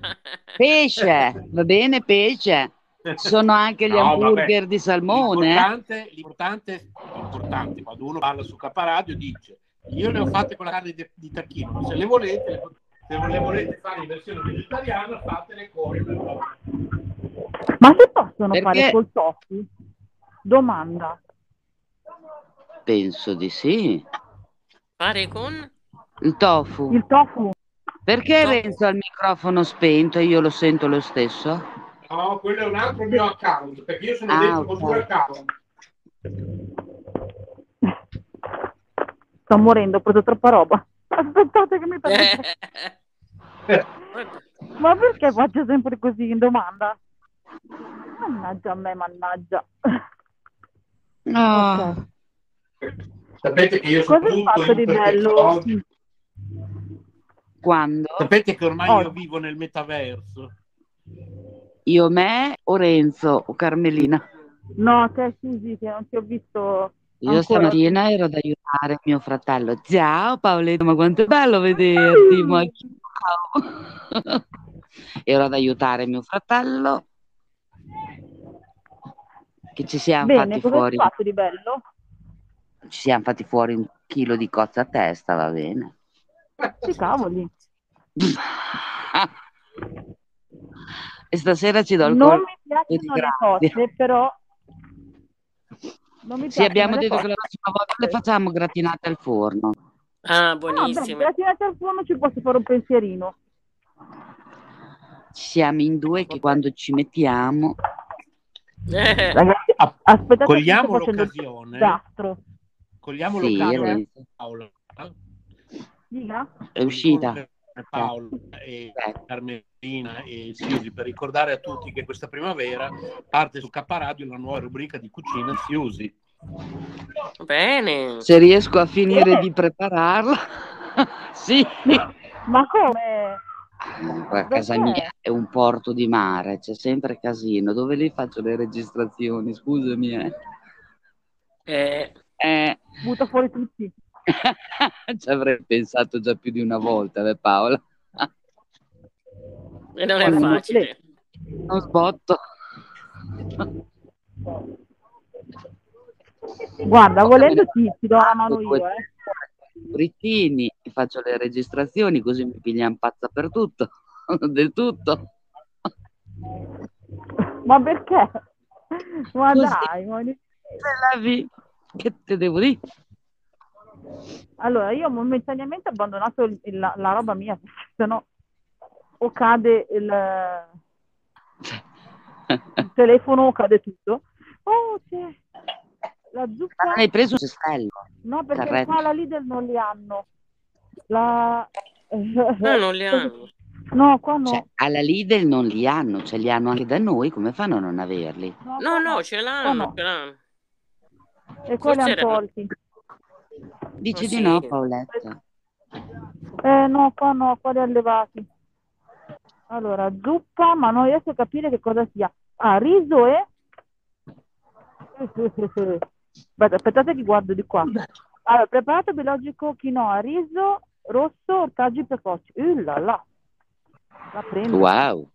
Pesce, va bene, pesce. Sono anche gli no, hamburger vabbè. di salmone. L'importante, l'importante, l'importante, quando uno parla su Caparadio dice io le ho fatte con la carne di, di tacchino, se le volete, se le volete fare in versione vegetariana, fatele con. Ma si possono Perché... fare col tofu? Domanda. Penso di sì. Fare con? Il tofu. Il tofu. Perché tofu. Renzo ha il microfono spento e io lo sento lo stesso? No, quello è un altro mio account, perché io sono ah, dentro okay. con due account. Sto morendo, ho preso troppa roba. Aspettate che mi prendo. Ma perché faccio sempre così in domanda? Mannaggia a me, mannaggia. No. Okay. Sapete che io sono Cosa hai fatto di bello? Quando? Sapete che ormai oh. io vivo nel metaverso. Io, me o Renzo o Carmelina? No, te Susi, che non ti ho visto. Io ancora. stamattina ero ad aiutare mio fratello. Ciao Paoletto, ma quanto è bello vederti! Ma ciao! ero ad aiutare mio fratello. Che ci siamo Bene, fatti fuori. fatto di bello? Ci siamo fatti fuori un chilo di cozza a testa, va bene. Che cavoli. E stasera ci do il Non mi piacciono le cose, però... Non mi sì, abbiamo detto cose. che la prossima volta le facciamo gratinate al forno. Ah, buonissimo. Ah, gratinate al forno ci posso fare un pensierino. Siamo in due che quando ci mettiamo... Eh. Ragazzi, aspettate cogliamo l'occasione. Cogliamo sì, l'occasione. Paola. Dica. È uscita. Paolo e Carmelina e Siusi per ricordare a tutti che questa primavera parte su K Radio la nuova rubrica di cucina Siusi. Bene. Se riesco a finire di prepararla. sì. Ma come? A casa mia è un porto di mare, c'è sempre casino. Dove li faccio le registrazioni? Scusami. Eh. Eh. Eh. Butta fuori tutti. Ci avrei pensato già più di una volta, beh, Paola. e non è facile. Non sbotto. Guarda, volendo ti, ti do la mano io, eh. Brittini, faccio le registrazioni così mi pigliano pazza per tutto, del tutto. Ma perché? Ma così, dai, ma... la vi... che te devo dire? Allora, io momentaneamente ho abbandonato il, la, la, roba mia, se no o cade il, il telefono o cade tutto. Oh, c'è la zuppa. Ah, hai preso un cestello? No, perché Carretto. qua la Lidl non li hanno. La... No, non li hanno. No, qua no. Cioè, alla Lidl non li hanno, ce li hanno anche da noi, come fanno a non averli? No, no, no ce l'hanno, no. ce l'hanno. E qua li hanno tolti. Dici oh, di sì. no, Paoletta? Eh no, qua no, qua li allevati. Allora, zuppa, ma non riesco a capire che cosa sia. Ah, riso e... Aspetta, aspettate che guardo di qua. Allora, preparato biologico quinoa, riso, rosso, ortaggi precoci. Uh, là, là. La prendo. Wow.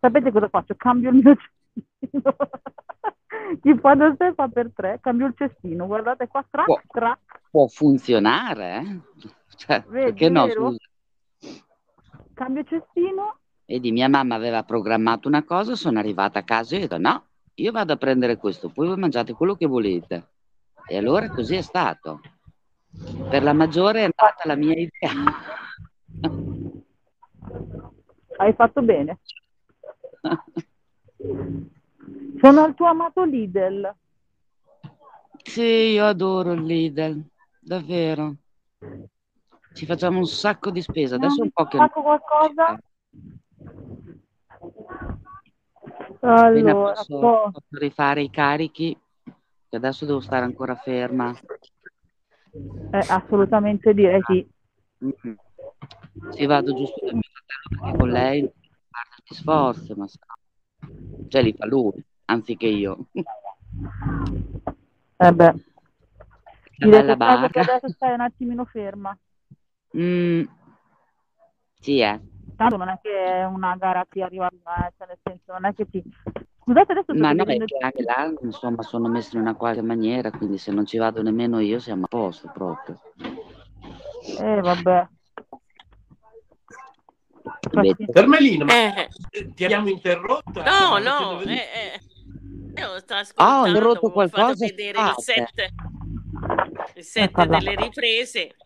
Sapete cosa faccio? Cambio il mio chi fa da sé fa per tre, cambio il cestino, guardate qua, track, può, track. Può funzionare, eh? Cioè, Vedi, perché no, scusa. Cambio cestino. Vedi, mia mamma aveva programmato una cosa, sono arrivata a casa e ho detto no, io vado a prendere questo, poi voi mangiate quello che volete. E allora così è stato. Per la maggiore è andata la mia idea. Hai fatto bene. Sono il tuo amato Lidl. Sì, io adoro il Lidl, davvero. Ci facciamo un sacco di spesa. Adesso un po' che... Faccio qualcosa? Allora, posso, po- posso rifare i carichi, che adesso devo stare ancora ferma. eh, assolutamente direi sì. Mm. Sì, vado giusto da mio fratello perché con lei guarda gli sforzi, ma sa- cioè li fa lui, anziché io. Eh beh, direi bella barca. adesso stai un attimino ferma. Mm. Sì, eh. Tanto non è che è una gara che arriva, eh, cioè nel senso, non è che ti... Scusate adesso Ma no, è vedendo... che anche là, insomma, sono messo in una qualche maniera, quindi se non ci vado nemmeno io siamo a posto proprio. Eh, vabbè. Carmelina, ma Eh, eh, ti abbiamo interrotta? no, Stiamo no, eh, eh. Io sto Ah, ho ascoltando, interrotto ho fatto qualcosa, vedere il scusate. set, il set parla. delle riprese.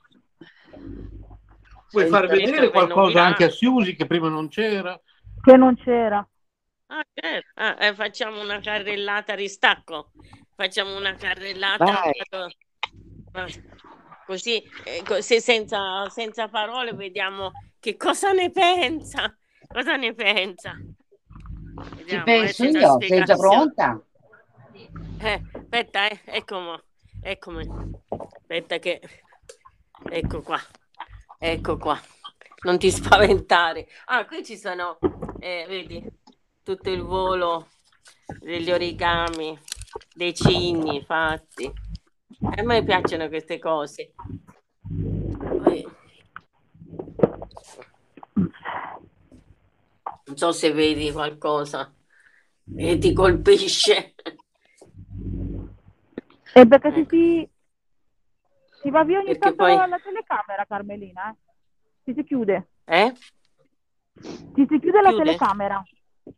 Puoi far vedere qualcosa anche a Siusi che prima non c'era? Che non c'era. Ah, certo. Ah, eh, facciamo una carrellata ristacco. Facciamo una carrellata. Ah, così, eh, così senza, senza parole vediamo che cosa ne pensa. Cosa ne pensa? Ci penso eh, io, sei già pronta? Eh, aspetta, eh, eccomi, eccomi. Aspetta che... Ecco qua, ecco qua. Non ti spaventare. Ah, qui ci sono, eh, vedi, tutto il volo degli origami, dei cigni fatti. A me piacciono queste cose. Poi- Non so se vedi qualcosa che ti colpisce. E perché Ecco. si, si va via ogni Perché tanto poi- la telecamera, Carmelina, eh? Si si chiude. Eh? Si si chiude la Chiude? telecamera.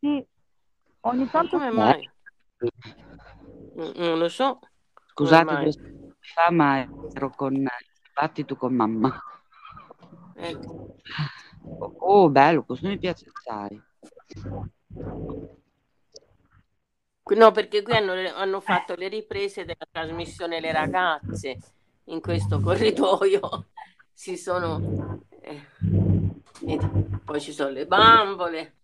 Sì. Ogni tanto Come mai? Mm, Non lo so. Scusate fa, ma ero con il dibattito con mamma. Ecco. Oh, bello, questo mi piace assai. No, perché qui hanno, hanno fatto le riprese della trasmissione Le ragazze in questo corridoio. Si sono. eh, poi ci sono le bambole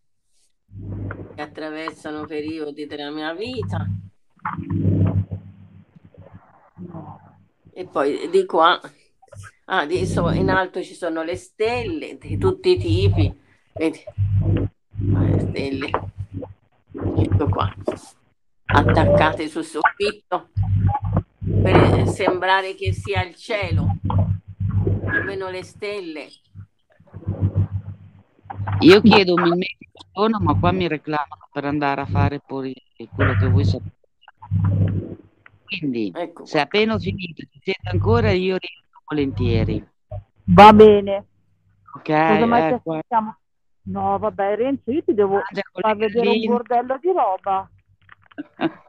che attraversano periodi della mia vita. E poi di qua, ah, so- in alto ci sono le stelle di tutti i tipi. Vedi? Ah, Le stelle. Ecco qua attaccate sul soffitto per sembrare che sia il cielo, almeno le stelle. Io chiedo un persona, ma qua mi reclamano per andare a fare poi quello che voi sapete. Quindi, Ecco se appena ho finito ci siete ancora, io rientro volentieri. Va bene. Ok? Cosa mai Ecco, aspettiamo? No, vabbè, Renzo, io ti devo con far vedere un bordello di roba.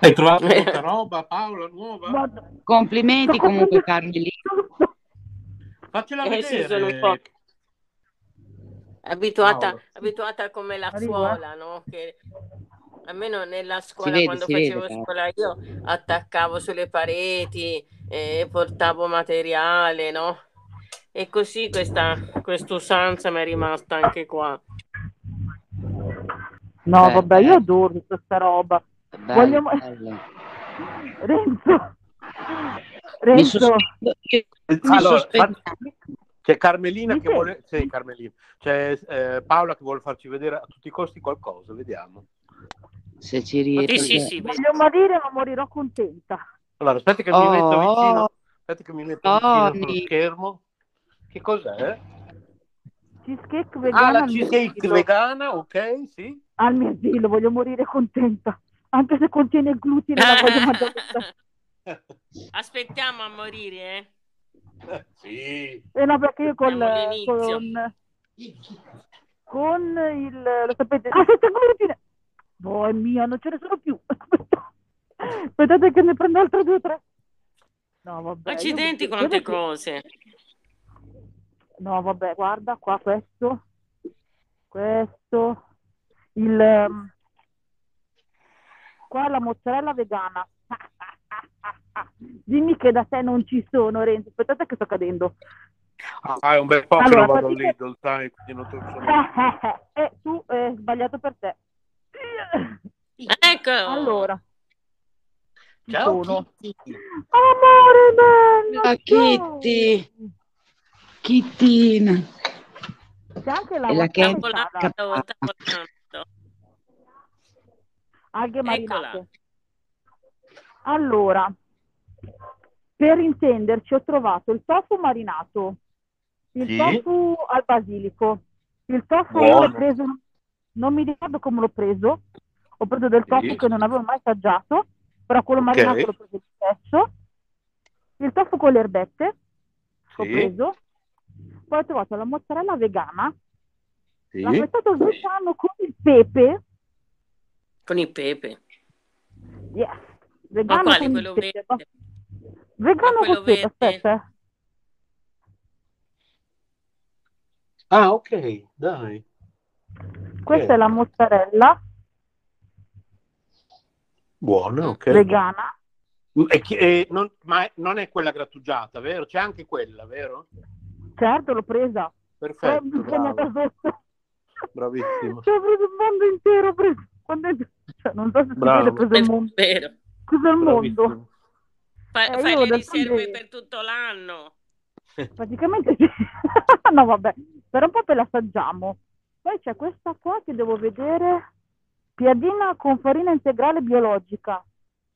Hai trovato tutta roba, Paola, nuova? Guarda, Complimenti comunque, Carmelina. Faccela Eh sì, sono un vedere. po' abituata, abituata come la scuola, no? Che almeno nella scuola, vede, quando facevo vede, scuola io, attaccavo sulle pareti, eh, portavo materiale, no? E così questa quest'usanza mi è rimasta anche qua. No, Eh, vabbè, io adoro questa roba. Bello, Vogliamo- bello. Renzo, Renzo, sospendo, Allora, sospendo. c'è Carmelina che vuole... Sì, Carmelina. C'è eh, Paola che vuole farci vedere a tutti i costi qualcosa, vediamo. Se ci Sì, riesco. sì, sì, vedi. voglio morire ma morirò contenta. Allora, aspetta che mi Oh, metto vicino. oh. Aspetta che mi metto vicino sullo Tony. schermo. Che cos'è? Cheesecake Ah, vegana la al mio cheesecake vegana, ok, sì. Al mio asilo, voglio morire contenta. Anche se contiene glutine la voglio mangiare. Aspettiamo a morire, eh? sì. Eh no, perché io all'inizio. con, con il... lo sapete... Ah, senza glutine! Oh, è mia, non ce ne sono più. Aspettate che ne prendo altre due o tre. No, vabbè. Accidenti io quante cose. No, vabbè, guarda qua questo. questo, il... Um, qua la mozzarella vegana. Dimmi che da te non ci sono, Renzo. Aspettate che sto cadendo. Ah, è un bel po' allora, che non vado praticamente... Lidl, sai, quindi non sono... Eh, eh, tu è sbagliato per te. Ecco. Allora. Ciao sono. Kitty. Amore bello. Ah, Kitty. Kittina. C'è anche la, la che Alghe marinate. Allora, per intenderci, ho trovato il tofu marinato, il sì. tofu al basilico, il tofu l'ho preso, non mi ricordo come l'ho preso, ho preso del tofu sì. che non avevo mai assaggiato, però quello okay. marinato l'ho preso spesso, il tofu con le erbette, sì. ho preso, poi ho trovato la mozzarella vegana, sì. l'ho mettato sbucciando con il pepe. Con il pepe? Yes, vegano Ma quale, quello pepe. Verde? Vegano con pepe, aspetta. Ah, ok, dai. Questa okay. è la mozzarella. Buona, ok. Vegana. E, e, non, ma non è quella grattugiata, vero? C'è anche quella, vero? Certo, l'ho presa. Perfetto. Bravissimo. Cioè, ho preso il mondo intero. Preso... Quando... Cioè, non so se Bravo. si vede, preso il mondo. Vero. Cos'è il mondo? Fa, eh, fai le riserve per tutto l'anno. Praticamente sì. no, vabbè. Per un po' te l'assaggiamo. Poi c'è questa qua che devo vedere. Piadina con farina integrale biologica.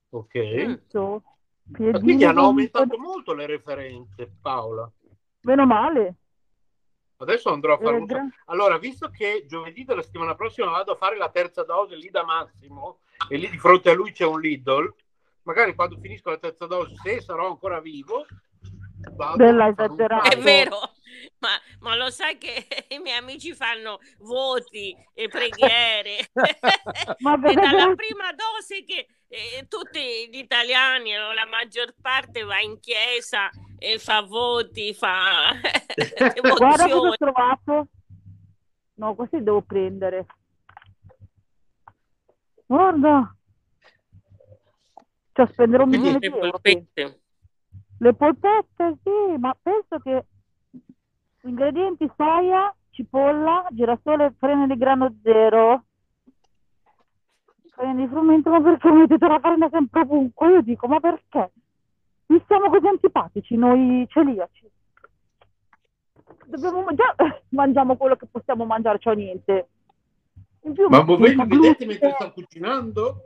Ok. Questo. Quindi hanno aumentato molto le referenze, Paola. Meno male. Adesso andrò a fare un... Gra- allora, visto che giovedì della settimana prossima vado a fare la terza dose lì da Massimo e lì di fronte a lui c'è un Lidl, magari quando finisco la terza dose, se sarò ancora vivo, Bella esagerato. È vero, ma, ma, lo sai che i miei amici fanno voti e preghiere. ma è dalla prima dose che eh, tutti gli italiani, o la maggior parte, va in chiesa e fa voti, fa Guarda cosa ho trovato. No, questi devo prendere. Guarda. Cioè, spenderò un milione di euro. Le polpette, sì, ma penso che ingredienti soia, cipolla, girasole, farina di grano zero, farina di frumento, ma perché mettete la farina sempre ovunque? Io dico, ma perché? Mi siamo così antipatici noi celiaci. Dobbiamo già mangiamo quello che possiamo mangiare, cioè niente. Più, ma voi mi vedete mentre sto cucinando?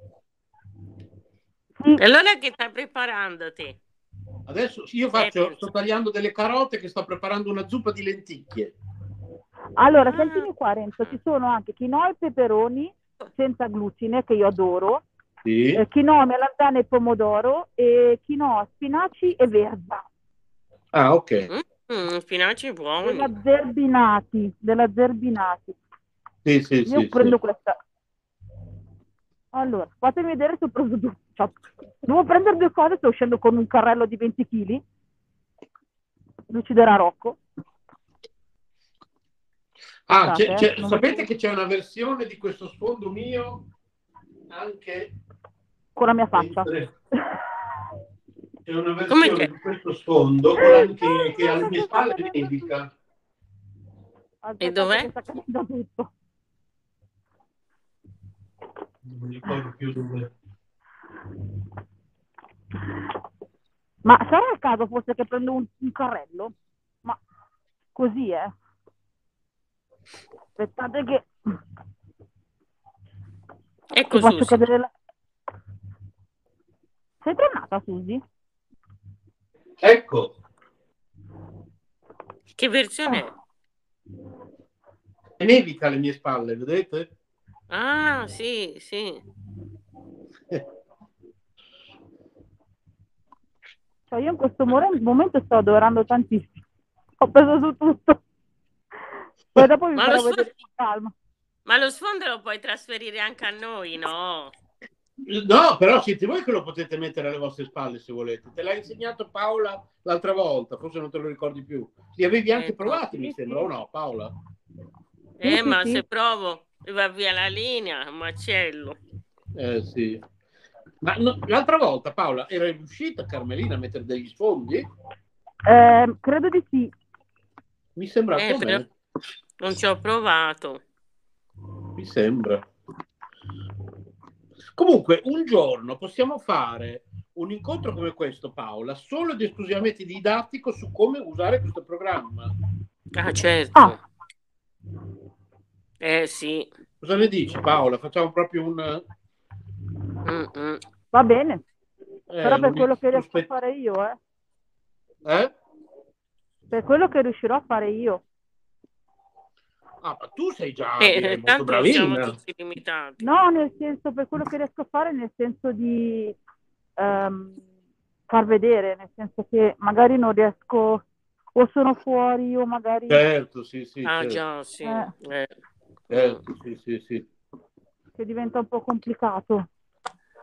Sì. E allora che stai preparando te? Adesso io faccio, sto tagliando delle carote che sto preparando una zuppa di lenticchie. Allora, sentimi qua Renzo, ci sono anche quinoa e peperoni senza glutine che io adoro, sì. eh, quinoa, melanzane e pomodoro e quinoa, spinaci e verza. Ah, ok. Mm, spinaci buoni. Della Zerbinati, della Zerbinati. Sì, sì, io sì, prendo sì. questa. Allora, fatemi vedere se ho preso due. Cioè, devo prendere due cose, sto uscendo con un carrello di 20 kg. Luciderà Rocco. Ah, c'è, c'è, sapete che c'è una versione di questo sfondo mio anche con la mia faccia. C'è una versione di questo sfondo anche, che alle mie spalle nevica. E dov'è? Tutto. non mi ricordo più dove. Ma sarà il caso forse che prendo un, un carrello? Ma così è. Eh? Aspettate che... Ecco Susi. Cadere la... Sei tornata Susi? Ecco. Che versione è? È nevica alle mie spalle, vedete? Ah, sì, sì. Cioè io in questo momento sto adorando tantissimo. Ho preso su tutto. Poi dopo vi farò sfondo... vedere con calma. Ma lo sfondo lo puoi trasferire anche a noi, no? No, però siete voi che lo potete mettere alle vostre spalle se volete. Te l'ha insegnato Paola l'altra volta, forse non te lo ricordi più. Li avevi anche eh, provati, mi sembra, o no, Paola? Eh, Sì, ma sì, se sì. provo va via la linea, macello. Eh sì. Ma no, l'altra volta, Paola, era riuscita Carmelina a mettere degli sfondi? Eh, credo di sì. Mi sembra Eh, però non ci ho provato. Mi sembra. Comunque, un giorno possiamo fare un incontro come questo, Paola, solo ed esclusivamente didattico su come usare questo programma. Ah, certo. Ah. Eh sì. Cosa ne dici, Paola? Facciamo proprio un... Va bene. eh, Però per quello che riesco a fare io, eh. Eh? Per quello che riuscirò a fare io. Ah, ma tu sei già Eh, direi, molto tanto siamo bravina. tutti limitati. No, nel senso, per quello che riesco a fare, nel senso di ehm, far vedere, nel senso che magari non riesco, o sono fuori, o magari... Certo, sì, sì. Ah, certo. già, sì. Eh. Eh. Certo, sì, sì, sì. che diventa un po' complicato.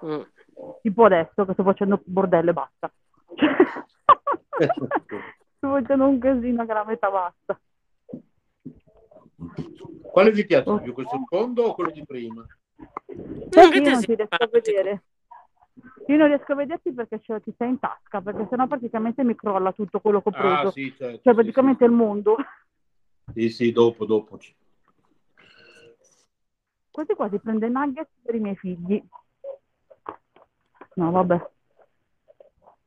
Mm. Tipo adesso che sto facendo bordello e basta. sto facendo un casino che la metà basta. Quale ti piace di più, questo sfondo o quello di prima? Sai che io non ti riesco a vedere. Io non riesco a vederti perché ce ti sei in tasca, perché sennò praticamente mi crolla tutto quello che ho preso. Ah, sì, certo. Cioè sì, praticamente il mondo. Sì, sì, dopo, dopo. Quasi quasi prende nuggets per i miei figli. No, vabbè.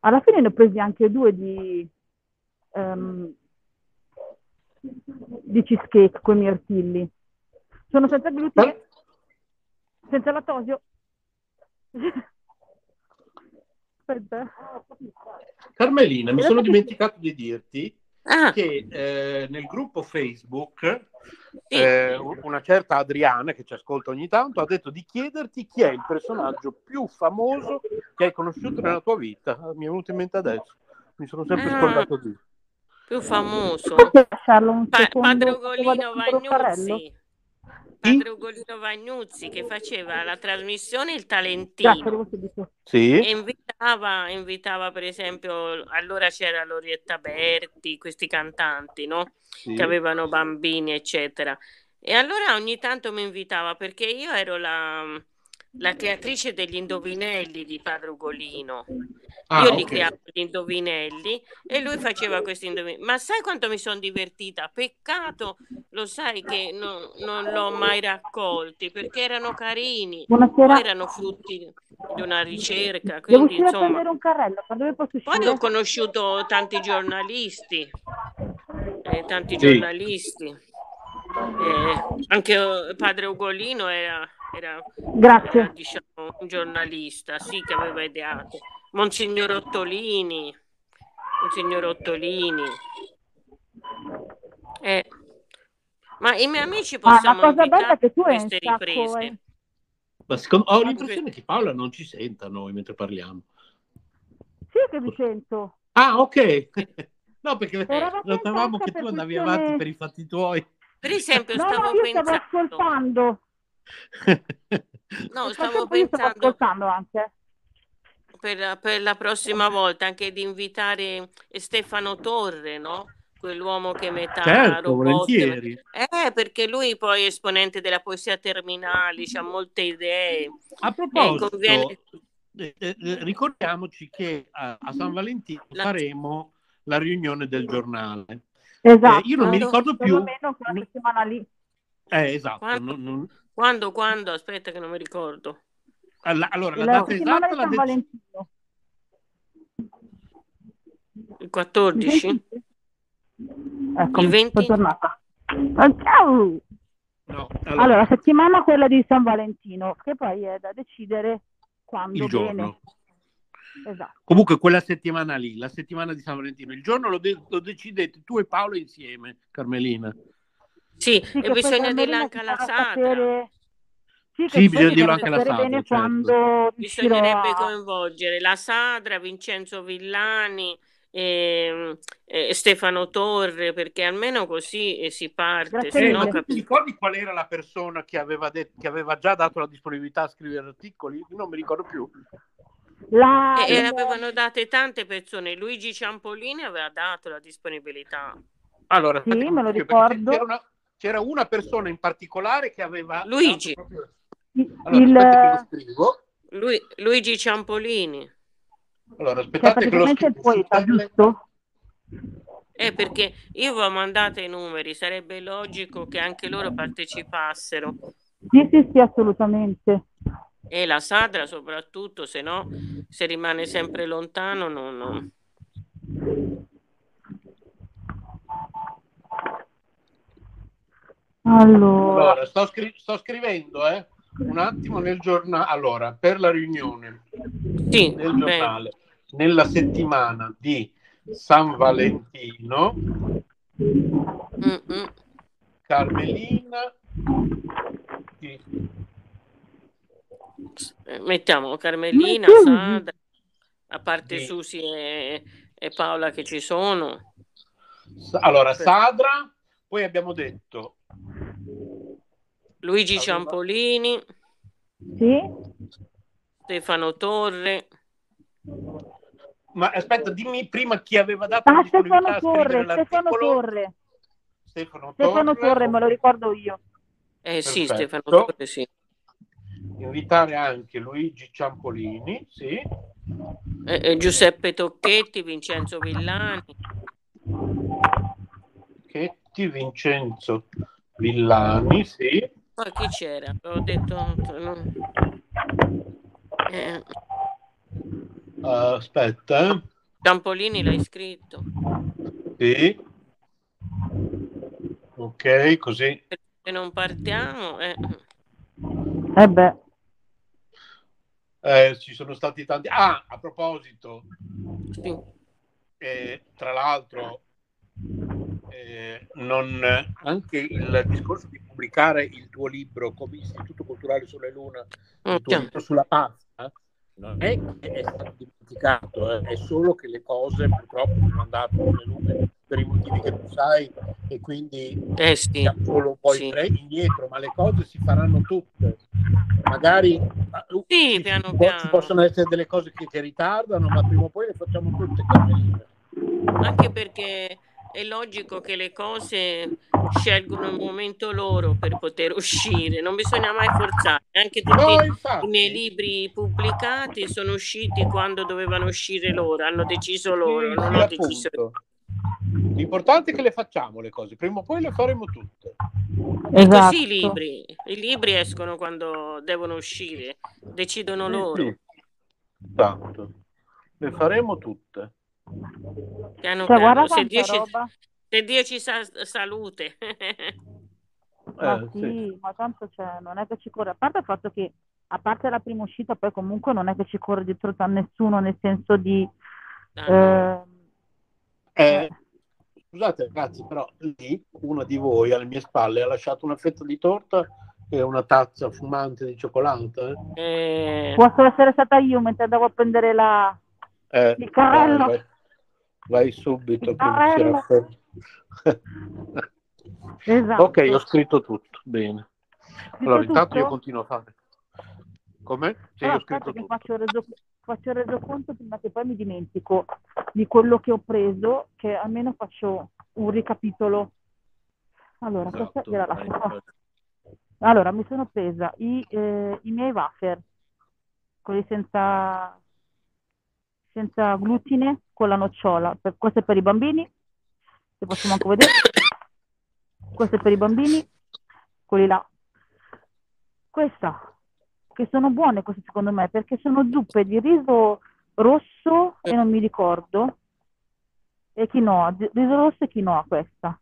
Alla fine ne ho presi anche due di, ehm, di cheesecake con i mirtilli. Sono senza glutine, senza lattosio. Aspetta. Carmelina, mi sono dimenticato di dirti Ah, che eh, nel gruppo Facebook Sì. eh, una certa Adriana che ci ascolta ogni tanto ha detto di chiederti chi è il personaggio più famoso che hai conosciuto nella tua vita. Ah, Mi è venuto in mente adesso. Mi sono sempre Ah. scordato di. più famoso. Pa- secondo? padre Ugolino? Vagnuzzi. Padre Ugolino Vagnuzzi che faceva la trasmissione Il Talentino. Sì? e invitava, invitava per esempio, allora c'era Lorietta Berti, questi cantanti, no? Sì. che avevano bambini, eccetera. E allora ogni tanto mi invitava perché io ero la, la creatrice degli indovinelli di Padre Ugolino. Ah, io li ok. creavo gli indovinelli e lui faceva questi indovinelli. Ma sai quanto mi sono divertita? Peccato, lo sai che non, non l'ho mai raccolti perché erano carini, Buonasera. poi erano frutti di una ricerca, Devo quindi uscire a insomma. prendere un carrello, ma dove posso Poi ho conosciuto tanti giornalisti, eh, tanti Sì. giornalisti. Eh, anche eh, padre Ugolino era, era, era, diciamo, un giornalista, sì, che aveva ideato. Monsignor Ottolini, Monsignor Ottolini. Eh, ma i miei amici Ma la possiamo cosa bella invitare è che tu queste riprese. eh. Ma secondo- ho l'impressione che Paola non ci senta noi mentre parliamo. Sì che vi sento. Ah, ok. No, perché notavamo che tu andavi avanti per i fatti tuoi. Per esempio, No, stavo no, io stavo pensando, ascoltando. no, stavo io stavo pensando ascoltando anche. per la, per la prossima volta anche di invitare Stefano Torre, no? Quell'uomo che metà Certo, robot. volentieri. Eh, perché lui poi è esponente della poesia terminale, ha molte idee. A E proposito, conviene... eh, eh, eh, ricordiamoci che a, a San Valentino La- faremo la riunione del giornale. Esatto. Eh, io non mi Quando- ricordo più. Quella settimana lì. Eh, esatto. Quando? non- non- Quando, quando? Aspetta che non mi ricordo. alla- allora, la La data settimana esatta di la Valentino. Il 14? Ecco, Il 20? sono tornata. Ah, ciao! no, Allora, allora, la settimana quella di San Valentino, che poi è da decidere quando il viene. giorno. Esatto. Comunque quella settimana lì, la settimana di San Valentino, il giorno lo, de- lo decidete tu e Paolo insieme, Carmelina. Sì, Sì, e bisogna dirlo anche alla sapere- Sì, che Sì, bisogna dirlo anche alla Sadra, certo. Bisognerebbe a... coinvolgere la Sadra, Vincenzo Villani, ehm, eh, Stefano Torre, perché almeno così eh, si parte, se no tu ti ricordi qual era la persona che aveva, det- che aveva già dato la disponibilità a scrivere articoli? Non mi ricordo più. La, E, e avevano date tante persone. Luigi Ciampolini aveva dato la disponibilità. Allora, Sì, me lo ricordo. C'era una, c'era una persona in particolare che aveva... Luigi. Proprio... Allora, il... Lui, Luigi Ciampolini. Allora, aspettate che lo scrivo. il poeta, giusto? Eh, perché io vi ho mandato i numeri, sarebbe logico che anche loro partecipassero. Sì, sì, sì, assolutamente. E la Sadra soprattutto, se no, se rimane sempre lontano, non... non... Allora, allora sto, scri- sto, scrivendo, eh, un attimo nel giornale. Allora, per la riunione sì, nel giornale, beh. nella settimana di San Valentino, Mm-mm. Carmelina, sì. Mettiamo Carmelina, Sandra, a parte sì. Susi e, e, Paola che ci sono. Allora, Sadra, poi abbiamo detto Luigi Aveva... Ciampolini, sì. Stefano Torre. Ma aspetta, dimmi prima chi aveva dato ah, Stefano Torre, Stefano Torre. Stefano, Stefano Torre, Torre, me lo ricordo io. Eh Perfetto. sì, Stefano Torre, sì. Invitare anche Luigi Ciampolini, sì. Eh, eh, Giuseppe Tocchetti, Vincenzo Villani. Tocchetti, Vincenzo Villani, sì. Poi chi c'era? Ho detto... No. Eh. Uh, aspetta. Eh. Campolini l'hai scritto. Sì. Ok, così. Se non partiamo... Eh. eh beh. Eh, ci sono stati tanti... Ah, a proposito. Eh, tra l'altro, eh, non, anche il discorso di pubblicare il tuo libro come Istituto Culturale sulle Luna, il tuo libro sulla pasta, non è che è stato dimenticato, eh, è solo che le cose purtroppo sono andate come lune per i motivi che tu sai e quindi eh sì, siamo solo un po' sì. indietro, ma le cose si faranno tutte. Magari uh, sì, ci, piano, piano. ci possono essere delle cose che, che ritardano, ma prima o poi le facciamo tutte. Anche perché è logico che le cose scelgono il momento loro per poter uscire, non bisogna mai forzare. Anche tutti no, i miei libri pubblicati sono usciti quando dovevano uscire loro, hanno deciso loro, sì, non ho appunto. deciso io. L'importante è che le facciamo le cose, prima o poi le faremo tutte. Esatto. Così i libri, i libri escono quando devono uscire, decidono loro. Sì. Esatto, le faremo tutte. Piano cioè, piano. Se, Dio ci, se Dio ci sa salute. ma eh, sì, sì, ma tanto cioè, non è che ci corre, a parte il fatto che a parte la prima uscita, poi comunque non è che ci corre dietro a nessuno, nel senso di... Ah, eh, eh, scusate ragazzi, però lì una di voi alle mie spalle ha lasciato una fetta di torta e una tazza fumante di cioccolata. Eh. eh. Posso essere stata io mentre andavo a prendere la... il carrello. Vai, subito esatto. Ok, ho scritto tutto, bene. Allora, tutto? intanto io continuo a fare. Come? Sì, allora, ho scritto tutto. Faccio il, reso, faccio resoconto prima che poi mi dimentico di quello che ho preso, che almeno faccio un ricapitolo. Allora, esatto, questa era la Allora, mi sono presa i, eh, i miei wafer, quelli senza, senza glutine, con la nocciola. Per, questo è per i bambini, se possiamo anche vedere. Questo è per i bambini, quelli là. Questa, che sono buone queste secondo me, perché sono zuppe di riso rosso e non mi ricordo, e quinoa, riso rosso e quinoa questa.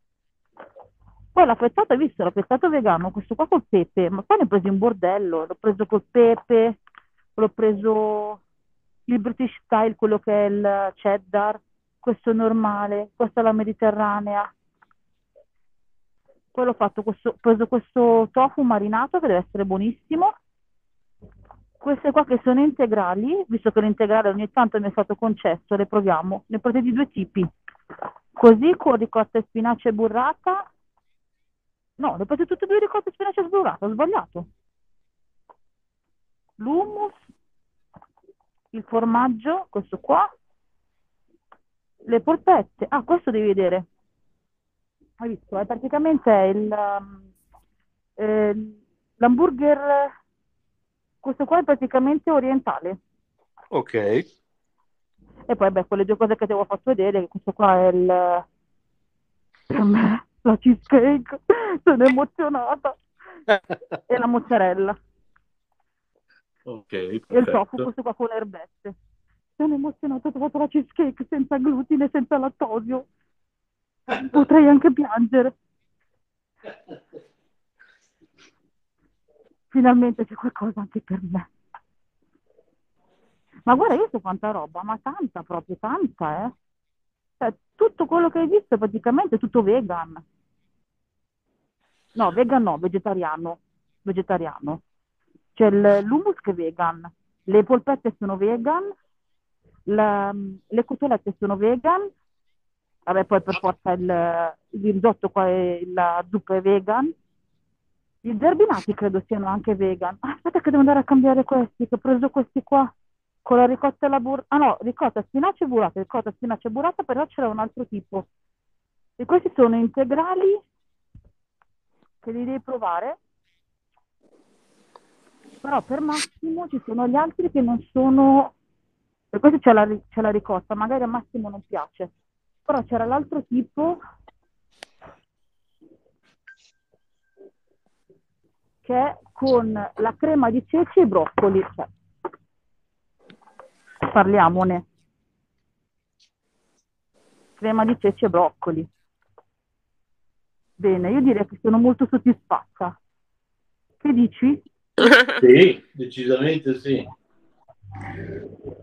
Poi l'affettato, hai visto, l'affettato vegano, questo qua col pepe, ma poi ne ho preso in bordello, l'ho preso col pepe, l'ho preso il British style, quello che è il cheddar, questo normale, questa è la mediterranea. Poi ho fatto questo, preso questo tofu marinato che deve essere buonissimo. Queste qua che sono integrali, visto che l'integrale ogni tanto mi è stato concesso, le proviamo. Ne prese di due tipi. Così con ricotta e spinacia e burrata. No, le prese tutte e due ricotta e spinacia e burrata, ho sbagliato. L'hummus il formaggio, questo qua, le polpette. Ah, questo devi vedere. hai visto? È praticamente il, um, eh, l'hamburger, questo qua è praticamente orientale. Ok. E poi, beh, quelle due cose che ti avevo fatto vedere, questo qua è il... Per me, la cheesecake, sono emozionata. e la mozzarella. Ok, perfetto. E il tofu, questo qua con le erbette. Sono emozionata, ho trovato la cheesecake senza glutine, senza lattosio. Potrei anche piangere. Finalmente c'è qualcosa anche per me. Ma guarda, io so quanta roba, ma tanta proprio, tanta, eh. Cioè, tutto quello che hai visto è praticamente tutto vegan. No, vegan no, vegetariano. Vegetariano. C'è l'hummus che è vegan, le polpette sono vegan, la, le cotolette sono vegan, vabbè poi per forza il, il risotto qua è, la zuppa è vegan, i zerbinati credo siano anche vegan. Ah, aspetta che devo andare a cambiare questi, che ho preso questi qua con la ricotta e la burrata. Ah no, ricotta, spinaci e burrata, ricotta, spinaci e burrata, però c'era un altro tipo. E questi sono integrali che li devi provare però per Massimo ci sono gli altri che non sono, per questo c'è la, c'è la ricotta, magari a Massimo non piace, però c'era l'altro tipo che è con la crema di ceci e broccoli, cioè, parliamone. Crema di ceci e broccoli. Bene, io direi che sono molto soddisfatta. Che dici? Sì, decisamente sì.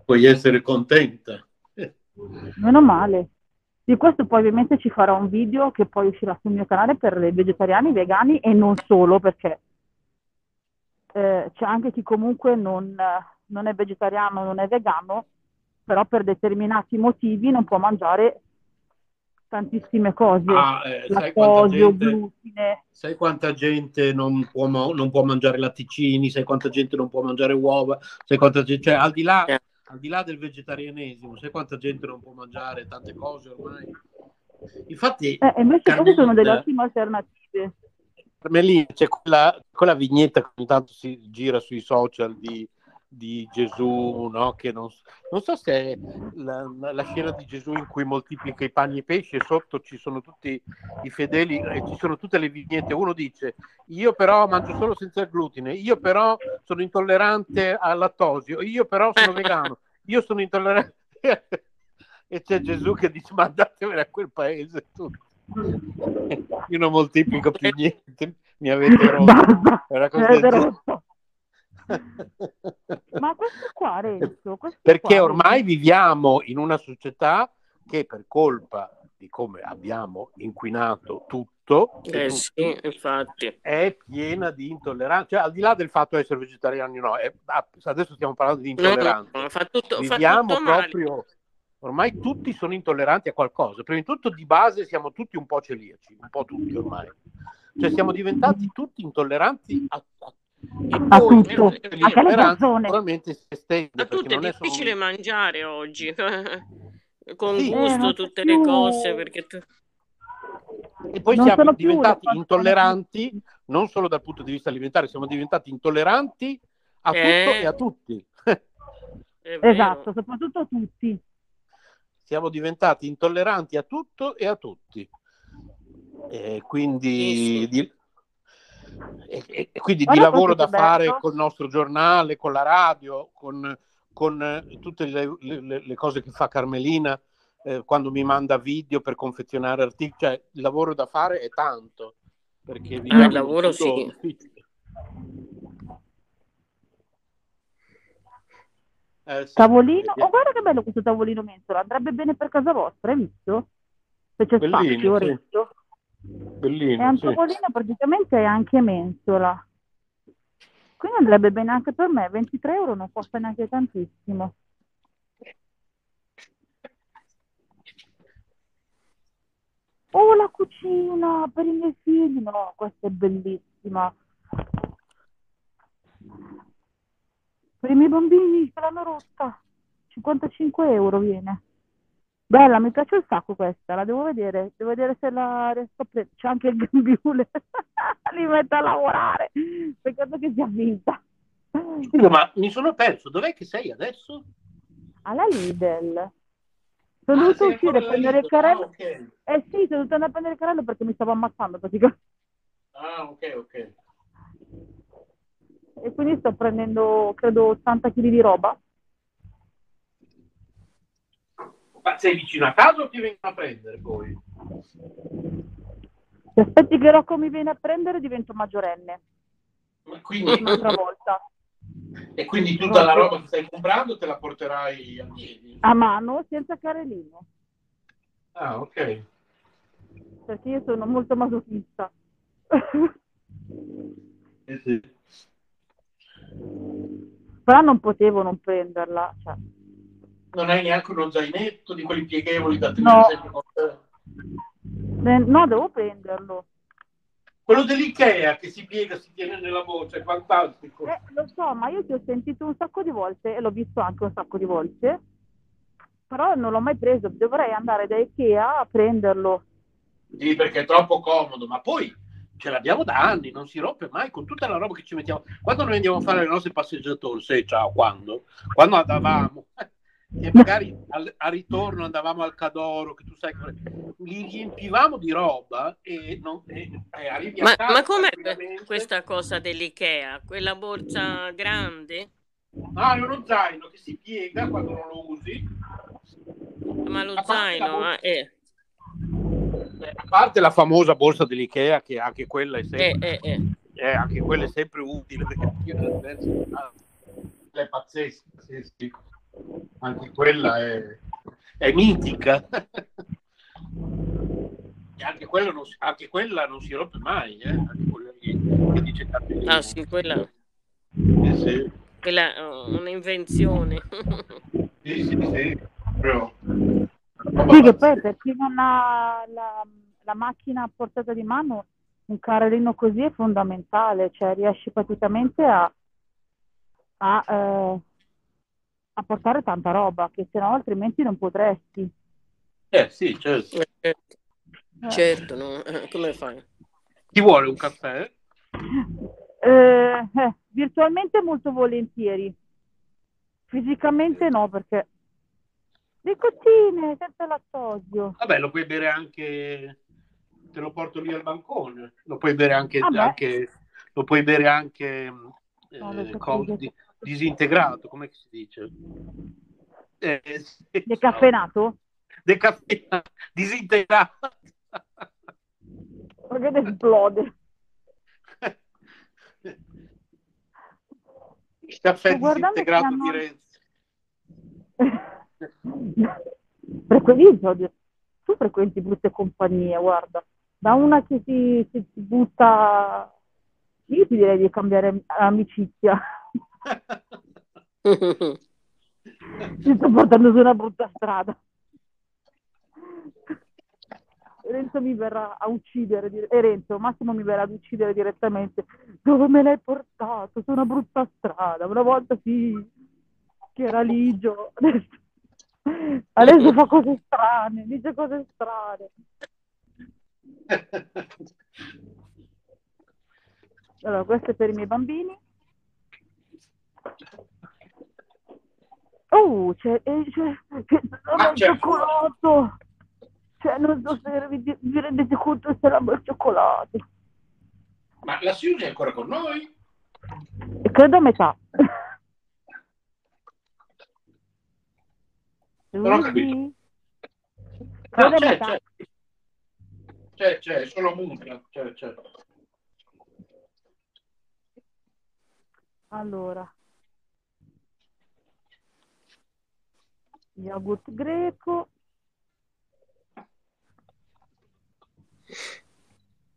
Puoi essere contenta. Meno male. Di questo poi ovviamente ci farò un video che poi uscirà sul mio canale per i vegetariani, i vegani e non solo perché eh, c'è anche chi comunque non, non è vegetariano, non è vegano, però per determinati motivi non può mangiare tantissime cose, ah, eh, lattosio, glutine. Sai quanta gente non può, non può, mangiare latticini, sai quanta gente non può mangiare uova, sai quanta gente, cioè al di là, eh. al di là del vegetarianesimo, sai quanta gente non può mangiare tante cose ormai. Infatti, eh, invece queste sono delle ottime alternative. Per me lì c'è quella, quella vignetta che ogni tanto si gira sui social di di Gesù, no? che non, non, so se è la, la, scena di Gesù in cui moltiplica i panni e i pesci e sotto ci sono tutti i fedeli e ci sono tutte le vignette. Uno dice, io però mangio solo senza glutine, io però sono intollerante al lattosio, io però sono vegano, io sono intollerante... e c'è Gesù che dice, ma andatevene a quel paese tutti. Io non moltiplico più niente, mi avete rotto. Era così. Ma questo qua, Renzo, questo perché qua, ormai Renzo. viviamo in una società che per colpa di come abbiamo inquinato tutto, eh sì, infatti. è piena di intolleranza, cioè al di là del fatto di essere vegetariani no, è, ah, adesso stiamo parlando di intolleranza. No, no, fa tutto, viviamo fa tutto proprio ormai tutti sono intolleranti a qualcosa. Prima di tutto, di base, siamo tutti un po' celiaci, un po' tutti ormai. Cioè, siamo diventati tutti intolleranti a, a a tutto, anche alle persone. Naturalmente si estende. A tutto è difficile solo... mangiare oggi, con sì. gusto eh, tutte più... le cose, perché tu... E poi non siamo diventati intolleranti, più. non solo dal punto di vista alimentare, siamo diventati intolleranti a eh... tutto e a tutti. esatto, soprattutto a tutti. Siamo diventati intolleranti a tutto e a tutti. E quindi sì, sì. E, e quindi Guarda di lavoro da fare bello. col nostro giornale, con la radio, con, con eh, tutte le, le, le, cose che fa Carmelina eh, quando mi manda video per confezionare articoli, cioè il lavoro da fare è tanto. Perché ah, il lavoro sì. Eh, sì. Tavolino, oh guarda che bello questo tavolino mensola, andrebbe bene per casa vostra, hai visto? Se c'è Bellino, spazio, sì. Bellino, è un tavolino praticamente è anche mensola. Quindi andrebbe bene anche per me, 23 euro non costa neanche tantissimo. Oh, la cucina per i miei figli, no, questa è bellissima. Per i miei bambini ce l'hanno rotta, 55 euro viene. Bella, mi piace un sacco questa, la devo vedere, devo vedere se la riesco a prendere. C'è anche il gambiule, li metto a lavorare, peccato che sia vinta. ma mi sono perso, dov'è che sei adesso? Alla Lidl. Sono ah, dovuta uscire a prendere il carrello. Ah, okay. Eh sì, sono dovuta andare a prendere il carrello perché mi stavo ammazzando praticamente. Ah, ok, ok. E quindi sto prendendo, credo, 80 kg di roba. Ma sei vicino a casa o ti vengono a prendere poi? Se aspetti che Rocco mi viene a prendere divento maggiorenne. Ma quindi... Un'altra volta. E quindi tutta la roba che stai comprando te la porterai a piedi? A mano, senza carrellino. Ah, ok. Perché io sono molto masochista. eh sì. Però non potevo non prenderla. Cioè. Non hai neanche uno zainetto di quelli pieghevoli da tenere no. sempre no, devo prenderlo. Quello dell'Ikea che si piega, si tiene nella voce, è fantastico. Eh, lo so, ma io ti ho sentito un sacco di volte e l'ho visto anche un sacco di volte, però non l'ho mai preso. Dovrei andare da Ikea a prenderlo. Sì, perché è troppo comodo, ma poi ce l'abbiamo da anni, non si rompe mai con tutta la roba che ci mettiamo. Quando noi andiamo a fare le nostre passeggiatori, sai, ciao, quando? Quando andavamo, e magari al, a ritorno andavamo al Cadoro, che tu sai, li riempivamo di roba e, non, e, e ma, ma com'è questa cosa dell'Ikea? Quella borsa grande? Ah, è uno zaino che si piega quando non lo usi. Ma lo zaino è... A parte la famosa borsa dell'Ikea, che anche quella è sempre, eh, eh, eh. anche quella è sempre utile perché è pazzesca. Sì, sì anche quella è, è mitica. e anche quella, non, anche quella non si rompe mai, eh? anche quella che, dice Ah sì, quella... Eh, sì. Quella è un'invenzione. sì, sì, sì. Però... Sì, che poi per chi non ha la, la macchina a portata di mano, un carrellino così è fondamentale, cioè riesci praticamente a, a eh, a portare tanta roba, che se no altrimenti non potresti. Eh sì, certo. Eh, certo, no? Eh, come fai? Ti vuole un caffè? Eh, eh, virtualmente molto volentieri. Fisicamente no, perché le cotine senza lattosio. Vabbè, lo puoi bere anche te lo porto lì al bancone. Lo puoi bere anche, anche lo puoi bere anche no, eh, disintegrato, come si dice? Eh, sì, Decaffeinato? Decaffeinato, disintegrato. Perché esplode. Il caffè disintegrato hanno... di Renzi. Frequenti, tu frequenti brutte compagnie, guarda. Da una che si, si butta... Io ti direi di cambiare amicizia. Mi sto portando su una brutta strada. Renzo mi verrà a uccidere, e eh, Renzo, Massimo mi verrà ad uccidere direttamente. Dove me l'hai portato? Su una brutta strada. Una volta sì, che era ligio. Adesso, adesso fa cose strane, dice cose strane. Allora, questo è per i miei bambini. Oh, c'è, eh, c'è, c'è, c'è il cioccolato. Cioè, non so se vi, vi rendete conto se era il cioccolato. Ma la Suzy è ancora con noi? Credo a metà. Non ho capito. No, c'è, c'è. C'è, c'è, solo musica. C'è, c'è. Allora. Yogurt greco.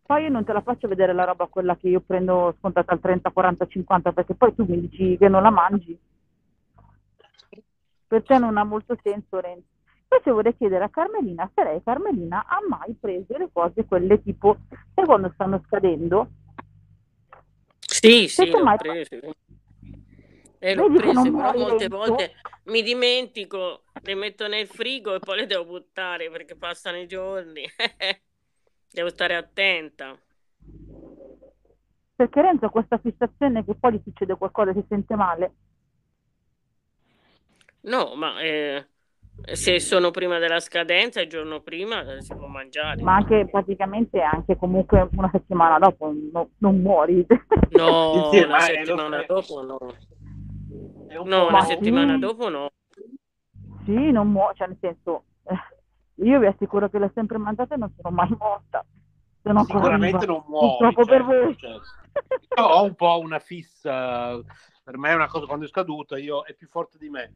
Poi io non te la faccio vedere la roba quella che io prendo scontata al 30, 40, 50 perché poi tu mi dici che non la mangi. Per te non ha molto senso Renzo. Invece vorrei chiedere a Carmelina se lei, Carmelina, ha mai preso le cose quelle tipo per quando stanno scadendo? Sì, sì, mai... preso. E l'ho prese, però molte volte mi dimentico, le metto nel frigo e poi le devo buttare perché passano i giorni. devo stare attenta. Perché Renzo ha questa fissazione che poi gli succede qualcosa, si sente male. No, ma eh, se sono prima della scadenza, il giorno prima eh, si può mangiare. Ma anche praticamente anche comunque una settimana dopo no, non muori. No, una settimana dopo no. No, una settimana sì. dopo no. Sì, non muore, cioè nel senso, eh, io vi assicuro che l'ho sempre mangiata e non sono mai morta. Sono Sicuramente non muore. Purtroppo certo, per voi. Certo. ho un po' una fissa, per me è una cosa quando è scaduta, io è più forte di me.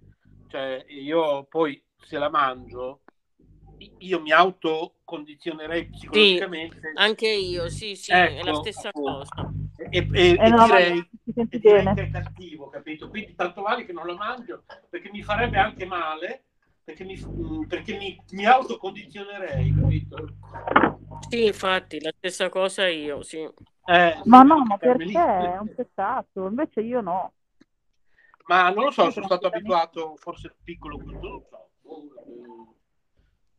Cioè, io poi se la mangio, io mi autocondizionerei psicologicamente. Sì, anche io, sì, sì, ecco, è la ecco, stessa cosa. E, e, eh no, direi, e direi che è cattivo, capito? Quindi tanto vale che non lo mangio, perché mi farebbe anche male, perché mi, mm, perché mi, mi autocondizionerei, capito? Sì, infatti, la stessa cosa io, sì. Eh, ma no, ma perché? È un peccato, invece io no. Ma non lo so, sono stato abituato, forse piccolo, non lo so.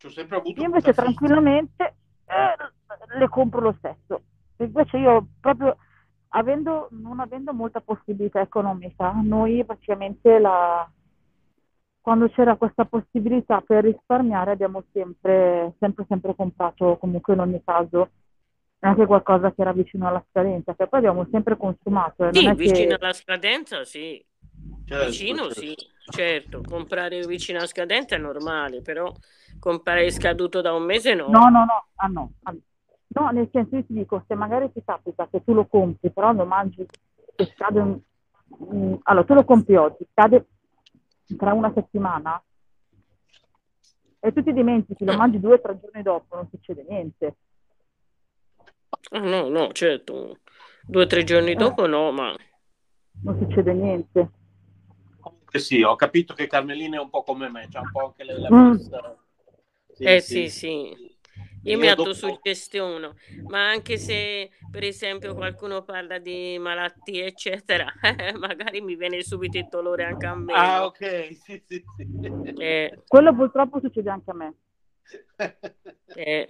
Ci ho sempre avuto io invece tranquillamente eh, le compro lo stesso. Invece io proprio avendo, non avendo molta possibilità economica, noi praticamente la, quando c'era questa possibilità per risparmiare abbiamo sempre, sempre, sempre comprato comunque in ogni caso anche qualcosa che era vicino alla scadenza, che poi abbiamo sempre consumato. Eh, sì, vicino che... alla scadenza sì. Certo, vicino certo. sì, certo, comprare vicino a scadenza è normale, però comprare scaduto da un mese no. No, no, no, ah, no. Ah, no, nel senso io ti dico, se magari ti capita che tu lo compri, però lo mangi e scade, mh, allora tu lo compri oggi, scade tra una settimana e tu ti dimentichi, lo mangi due o tre giorni dopo, non succede niente. Ah, no, no, certo, due o tre giorni eh. dopo no, ma... Non succede niente. Sì, ho capito che Carmelina è un po' come me, c'è un po' anche la mm. Sì, eh sì, sì. sì. Io, Io mi autosuggestiono, ma anche se per esempio qualcuno parla di malattie, eccetera, magari mi viene subito il dolore anche a me. Ah, ok, sì, sì, sì. Eh. Quello purtroppo succede anche a me. Eh.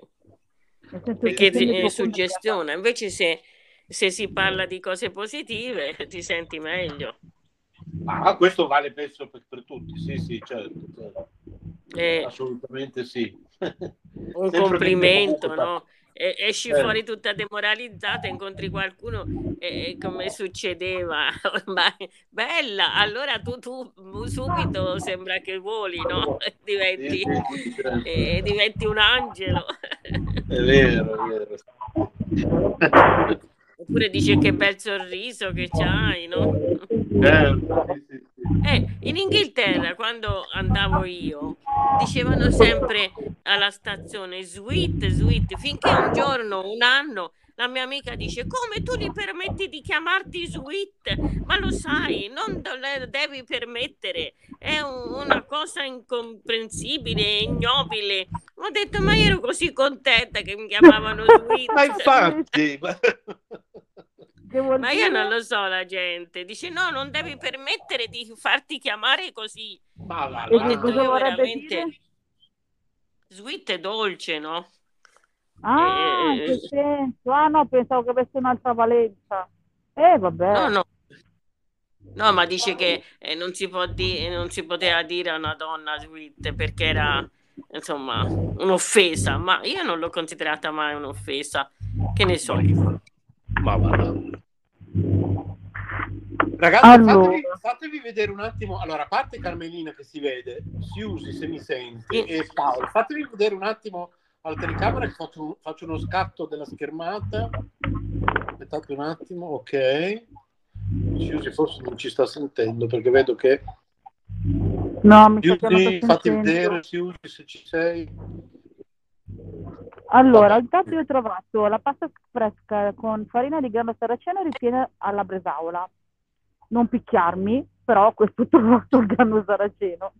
Perché ti suggestiona, invece se, se si parla di cose positive ti senti meglio. Ah, questo vale penso per, per tutti, sì, sì, certo. certo. Eh, Assolutamente sì. Un complimento, no? E, esci eh. fuori tutta demoralizzata, incontri qualcuno e, come succedeva, ma bella, allora tu, tu subito sembra che voli, no? Diventi, eh, diventi un angelo. È vero, è vero. Oppure dice che bel sorriso che c'hai, no? Certo, eh, in Inghilterra, quando andavo io, dicevano sempre alla stazione sweet, sweet, finché un giorno, un anno, la mia amica dice come tu gli permetti di chiamarti sweet? Ma lo sai, non lo devi permettere, è un, una cosa incomprensibile, ignobile. Ho detto ma io ero così contenta che mi chiamavano sweet. ma infatti... Ma io non lo so la gente. Dice no, non devi permettere di farti chiamare così. Ma vorrebbe veramente... dire? Sweet è dolce, no? Ah, eh... che senso? Ah no, pensavo che avesse un'altra valenza. Eh, vabbè. No, no. No, ma dice che eh, non, si può di- non si poteva dire a una donna sweet perché era insomma un'offesa, ma io non l'ho considerata mai un'offesa. Che ne so io. Ma va. Ragazzi, allora. fatevi, fatevi, vedere un attimo. Allora, a parte Carmelina che si vede, Siusi se mi senti, e Paolo, fatevi vedere un attimo alla telecamera che faccio, faccio uno scatto della schermata. Aspettate un attimo, ok. Siusi forse non ci sta sentendo perché vedo che. No, mi Siusi, fatti vedere, Siusi, se ci sei. Allora, intanto io ho trovato la pasta fresca con farina di grano saraceno ripiena alla bresaola. Non picchiarmi, però questo ho trovato il grano saraceno.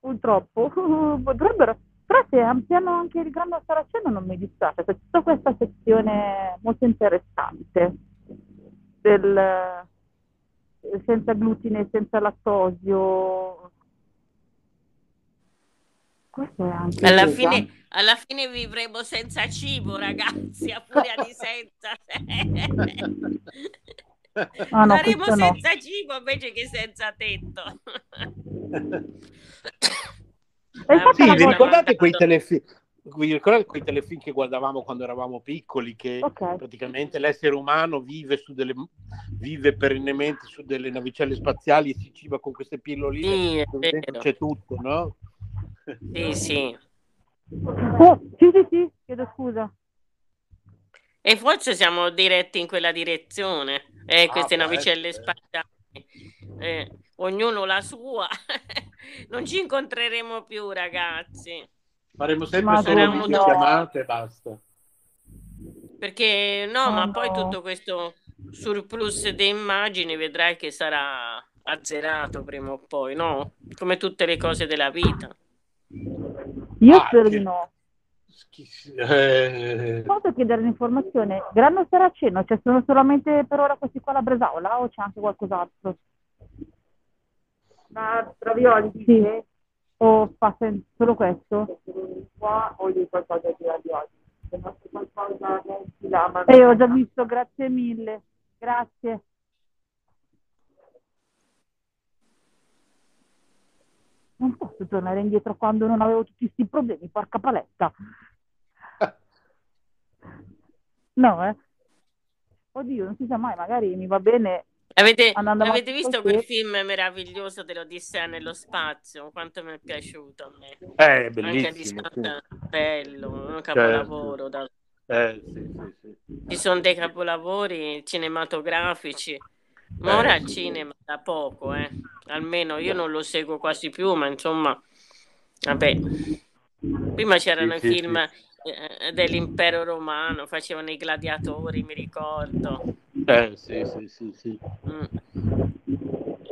Purtroppo potrebbero, però se ampliano anche il grano saraceno non mi dispiace, c'è tutta questa sezione molto interessante del, senza glutine, senza lattosio. Questo è anche alla fine, alla fine vivremo senza cibo, ragazzi, a furia di senza. Ah, no, Saremo senza no. cibo invece che senza tetto. Eh, sì, vi ricordate quei telefilm? Vi ricordate quei telefilm che guardavamo quando eravamo piccoli? Che okay. praticamente l'essere umano vive, su delle, vive perennemente su delle navicelle spaziali e si ciba con queste pilloline. Sì, c'è tutto, no? Sì, sì. Oh, sì, sì, sì, chiedo scusa. E forse siamo diretti in quella direzione. Eh, queste ah, navicelle spaziali. Eh, ognuno la sua. non ci incontreremo più, ragazzi. Faremo sempre ma solo no. chiamate e basta. Perché no, oh, ma no. poi tutto questo surplus di immagini vedrai che sarà azzerato prima o poi, no? Come tutte le cose della vita. Io ah, spero che... di no. Eh... Posso chiedere un'informazione? Grano Saraceno, cioè sono solamente per ora questi qua la bresaola o c'è anche qualcos'altro? Ma ravioli, sì. O fa solo questo? Qua o gli qualcosa di ravioli? Se non c'è qualcosa di là, ma... Eh, ho già visto, grazie mille. Grazie. Non posso tornare indietro quando non avevo tutti questi problemi, porca paletta. No, eh. Oddio, non si sa mai, magari mi va bene. Avete, avete visto quel film meraviglioso dell'Odissea nello spazio? Quanto mi è piaciuto a me. Eh, bellissimo. Anche di sì. bello, un capolavoro. Certo. Da... Eh, sì, sì, sì. Ci sono dei capolavori cinematografici. Ma ora al cinema da poco, eh. Almeno io non lo seguo quasi più, ma insomma, vabbè. Prima c'erano i film eh, dell'impero romano, facevano i gladiatori, mi ricordo. Eh, sì, sì, sì, sì. Mm.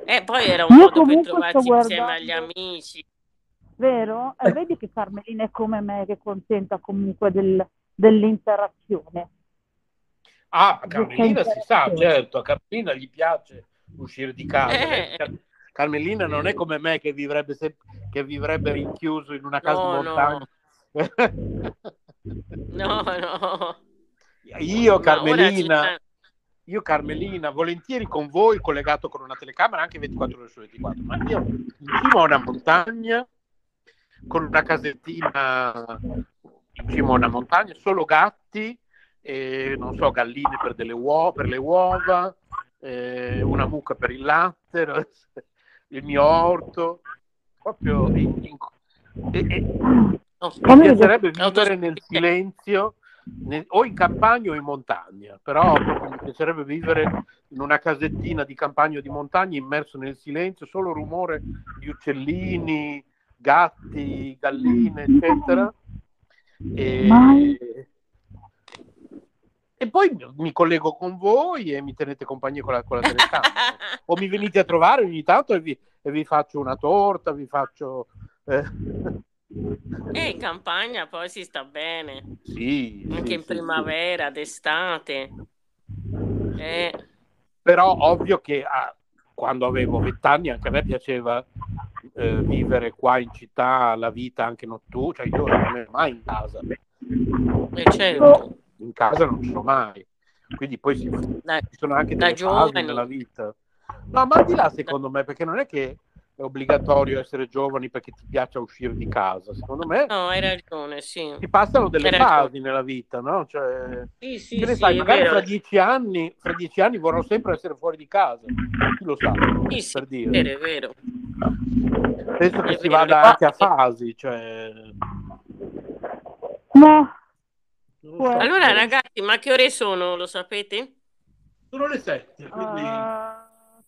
E poi era un Io modo per trovarsi insieme agli amici. Vero? Eh, vedi che Carmelina è come me, che contenta comunque del, dell'interazione. Ah, Carmelina si sa, certo, a Carmelina gli piace uscire di casa. Eh. Carmelina non è come me che vivrebbe, se... che vivrebbe rinchiuso in una casa no, montagna. No. No, no. Io, Carmelina, io, Carmelina, volentieri con voi, collegato con una telecamera anche 24 ore su 24, ma io in cima a una montagna, con una casettina in cima a una montagna, solo gatti, e, non so, galline per, delle uova, per le uova, eh, una mucca per il latte, il mio orto, proprio in, in, e, mi piacerebbe vivere nel silenzio o in campagna o in montagna, però mi piacerebbe vivere in una casettina di campagna o di montagna immerso nel silenzio, solo rumore di uccellini, gatti, galline, eccetera. E, e poi mi collego con voi e mi tenete compagnia con la, con la telecamera. o mi venite a trovare ogni tanto e vi, e vi faccio una torta, vi faccio... Eh, e in campagna poi si sta bene. Sì. Anche sì, in primavera, sì. d'estate. Eh. Però ovvio che ah, quando avevo vent'anni anche a me piaceva eh, vivere qua in città la vita anche notturna, cioè io non ero mai in casa. Eh, certo. In casa non sono mai. Quindi poi si, da, ci sono anche delle fasi nella vita. No, ma di là secondo me, perché non è che è obbligatorio essere giovani perché ti piace uscire di casa. Secondo me, no, hai ragione. Sì. Ti passano delle hai fasi ragione. nella vita, no? Cioè, sì, sì, sì sai, magari fra dieci, anni, fra dieci anni vorrò sempre essere fuori di casa. Chi lo sa? Sì, sì, per dire. È vero, è vero. Penso che è si vero, vada anche a fasi. Cioè... No. Allora, ragazzi, ma che ore sono? Lo sapete? Sono le sette, quindi. Uh...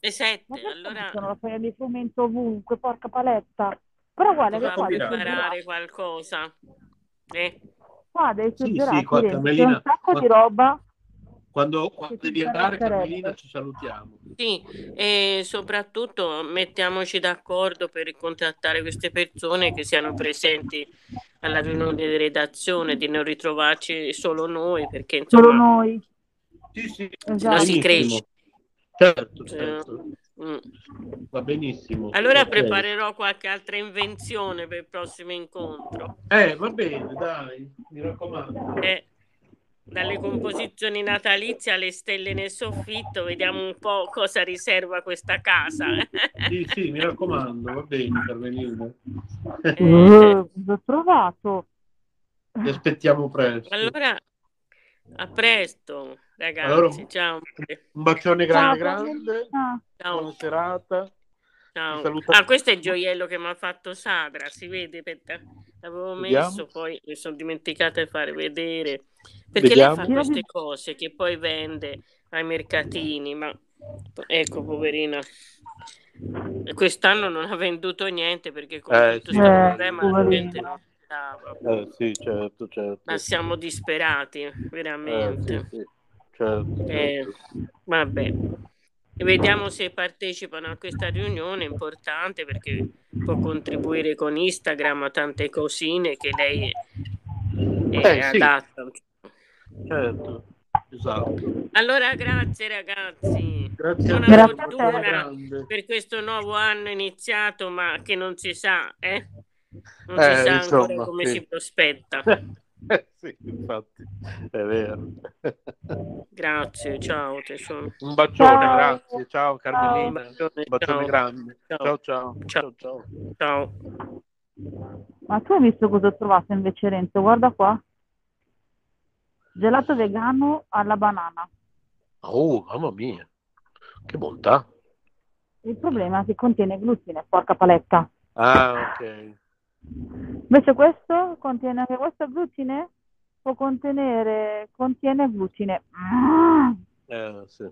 Le 7, allora... Sono la foglia di frumento ovunque, porca paletta. Però guarda che qua... preparare qualcosa. Eh? Qua devi sì, sì, Carmelina, un sacco quando, di roba. Quando, quando devi andare, Carmelina, ci salutiamo. Sì, e soprattutto mettiamoci d'accordo per contattare queste persone che siano presenti alla riunione di redazione, di non ritrovarci solo noi, perché insomma... Solo noi. Sì, sì. Esatto. Non si cresce. Certo, certo. Mm. Va benissimo. Allora okay. preparerò qualche altra invenzione per il prossimo incontro. Eh, va bene, dai, mi raccomando. Eh, dalle composizioni natalizie alle stelle nel soffitto, vediamo un po' cosa riserva questa casa. sì, sì, mi raccomando, va bene, Carmelina. Eh, l'ho trovato. Ti aspettiamo presto. Allora, a presto, ragazzi. Allora, ciao. Un bacione grande, ciao, grande. Ciao. Buona serata. Ciao. Ah, questo è il gioiello che mi ha fatto Sadra, si vede? Aspetta, l'avevo Vediamo. messo, poi mi sono dimenticata di fare vedere. Perché Vediamo. lei fa queste cose che poi vende ai mercatini, ma ecco, poverina. Quest'anno non ha venduto niente perché con eh, tutto questo eh, problema la gente non eh, sì, certo, certo. Ma siamo disperati, veramente. Eh, sì, sì. Certo, eh, vabbè. Vediamo se partecipano a questa riunione importante perché può contribuire con Instagram a tante cosine che lei è eh, adatta. Certo, esatto. Allora, grazie ragazzi. Grazie Buona grazie fortuna per questo nuovo anno iniziato, ma che non si sa, eh? Non eh, si sa insomma, ancora come sì. si prospetta. Eh, sì, infatti, è vero. Grazie, ciao tesoro. Un bacione, ciao. grazie. Ciao Carmelina. Un bacione, Un bacione ciao. grande. Ciao. Ciao, ciao. ciao. Ciao. Ma tu hai visto cosa ho trovato invece Renzo? Guarda qua. Gelato vegano alla banana. Oh, mamma mia. Che bontà. Il problema è che contiene glutine, porca paletta. Ah, ok. Invece questo contiene anche questo glutine? Può contenere, contiene glutine. Eh, sì.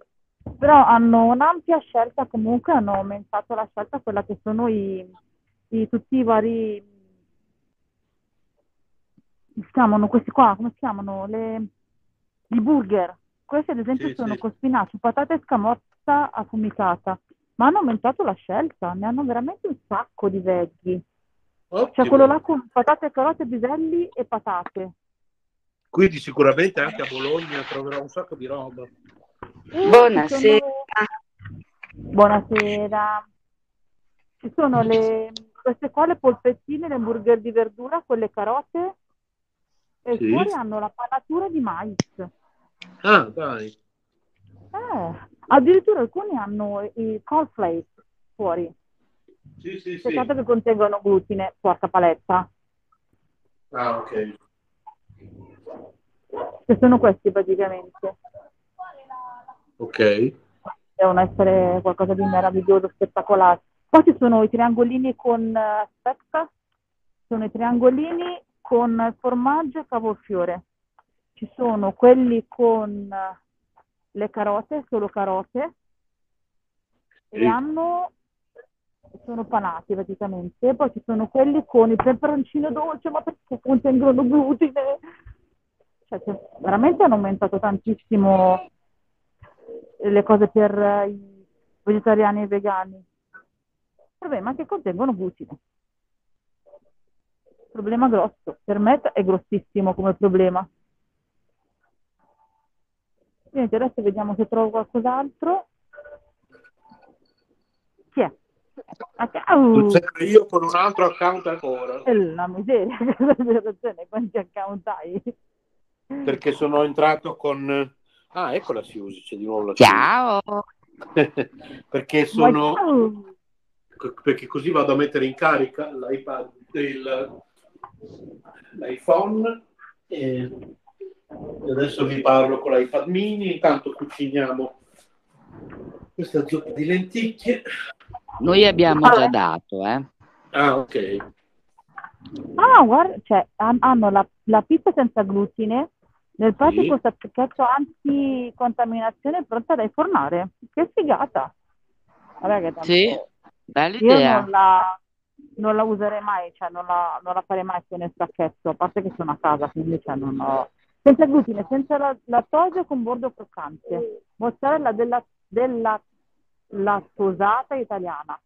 Però hanno un'ampia scelta, comunque hanno aumentato la scelta, quella che sono i, i tutti i vari si chiamano questi qua, come si chiamano? Le, I burger. Questi ad esempio sì, sono sì. con spinaci, patata e scamorza affumicata, ma hanno aumentato la scelta, ne hanno veramente un sacco di veggie. Ottimo. Cioè quello là con patate, carote, biselli e patate. Quindi sicuramente anche a Bologna troverò un sacco di roba. Eh, Buonasera. Sono... Buonasera. Ci sono le... queste qua le polpettine, le hamburger di verdura, quelle carote e sì. fuori hanno la panatura di mais. Ah, dai. Eh, addirittura alcuni hanno i cornflakes fuori. Sì, sì, Peccato sì. che contengono glutine, porca paletta. Ah, ok. Che sono questi praticamente. Ok. Devono essere qualcosa di meraviglioso, spettacolare. Poi ci sono i triangolini con uh, specca, sono i triangolini con formaggio e cavolfiore. Ci sono quelli con uh, le carote, solo carote, sì. e hanno sono panati praticamente, poi ci sono quelli con il peperoncino dolce, ma perché contengono glutine? Cioè, cioè, veramente hanno aumentato tantissimo le cose per i vegetariani e vegani. Il problema è che contengono glutine. Problema grosso, per me è grossissimo come problema. Niente, adesso vediamo se trovo qualcos'altro. Chi Sempre io con un altro account ancora. La miseria, ragione, quanti account hai? Perché sono entrato con... Ah, ecco la Siusi, c'è di nuovo la Ciao! perché sono... Perché così vado a mettere in carica l'iPad, il... l'iPhone e adesso vi parlo con l'iPad mini, intanto cuciniamo questa zuppa di lenticchie noi abbiamo già dato, eh. Ah, ok. Ah, guarda, cioè, hanno la, la pizza senza glutine nel pratico sì. sacchetto anticontaminazione pronta da infornare. Che figata! Vabbè, che tanto... Sì, bella idea. Io non la, non la userei mai, cioè non la, non la farei mai nel sacchetto, a parte che sono a casa, quindi cioè, non ho... Senza glutine, senza la, lattosio con bordo croccante. Mozzarella della, della lattosata italiana.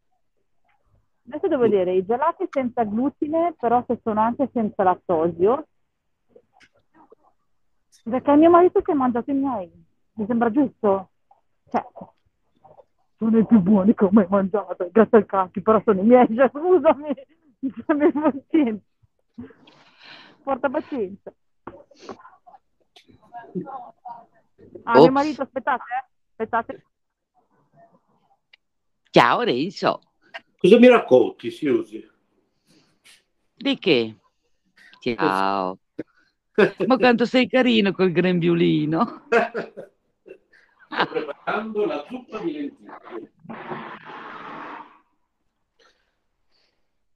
Adesso devo vedere i gelati senza glutine, però se sono anche senza lattosio, perché mio marito si è mangiato i miei, mi sembra giusto. Cioè, sono i più buoni che ho mai mangiato, grazie al cacchi, però sono i miei, cioè, scusami, abbi pazienza. Porta pazienza. Ah, mio marito, aspettate, eh? aspettate. Ciao Renzo. Cosa mi racconti, Siusi? Di che? Ciao. Ma quanto sei carino col grembiulino. Sto preparando la zuppa di lenticchie.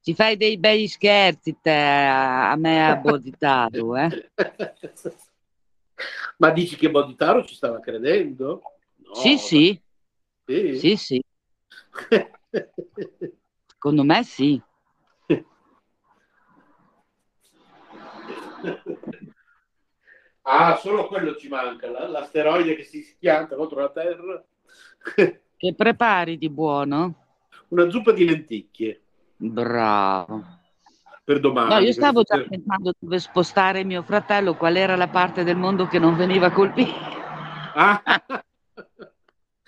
Ci fai dei bei scherzi te, a me a Boditato, eh? Ma dici che Boditaro ci stava credendo? No, sì, sì. Sì, sì. sì. Secondo me sì. Ah, solo quello ci manca, l'asteroide che si schianta contro la Terra. Che prepari di buono? Una zuppa di lenticchie. Bravo. Per domani. No, io stavo già pensando dove spostare mio fratello, qual era la parte del mondo che non veniva colpita. Ah.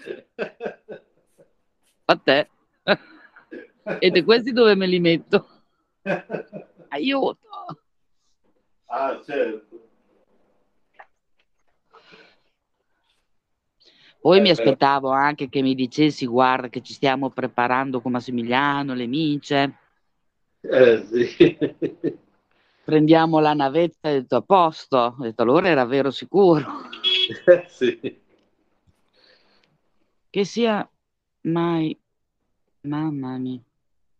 A te. E questi dove me li metto? Aiuto. Ah, certo. Poi mi aspettavo anche che mi dicessi, guarda che ci stiamo preparando con Massimiliano, le mice. Eh, sì. Prendiamo la navetta e ho detto a posto. Ho detto allora era vero sicuro. Eh, sì. Che sia mai... Mamma mia.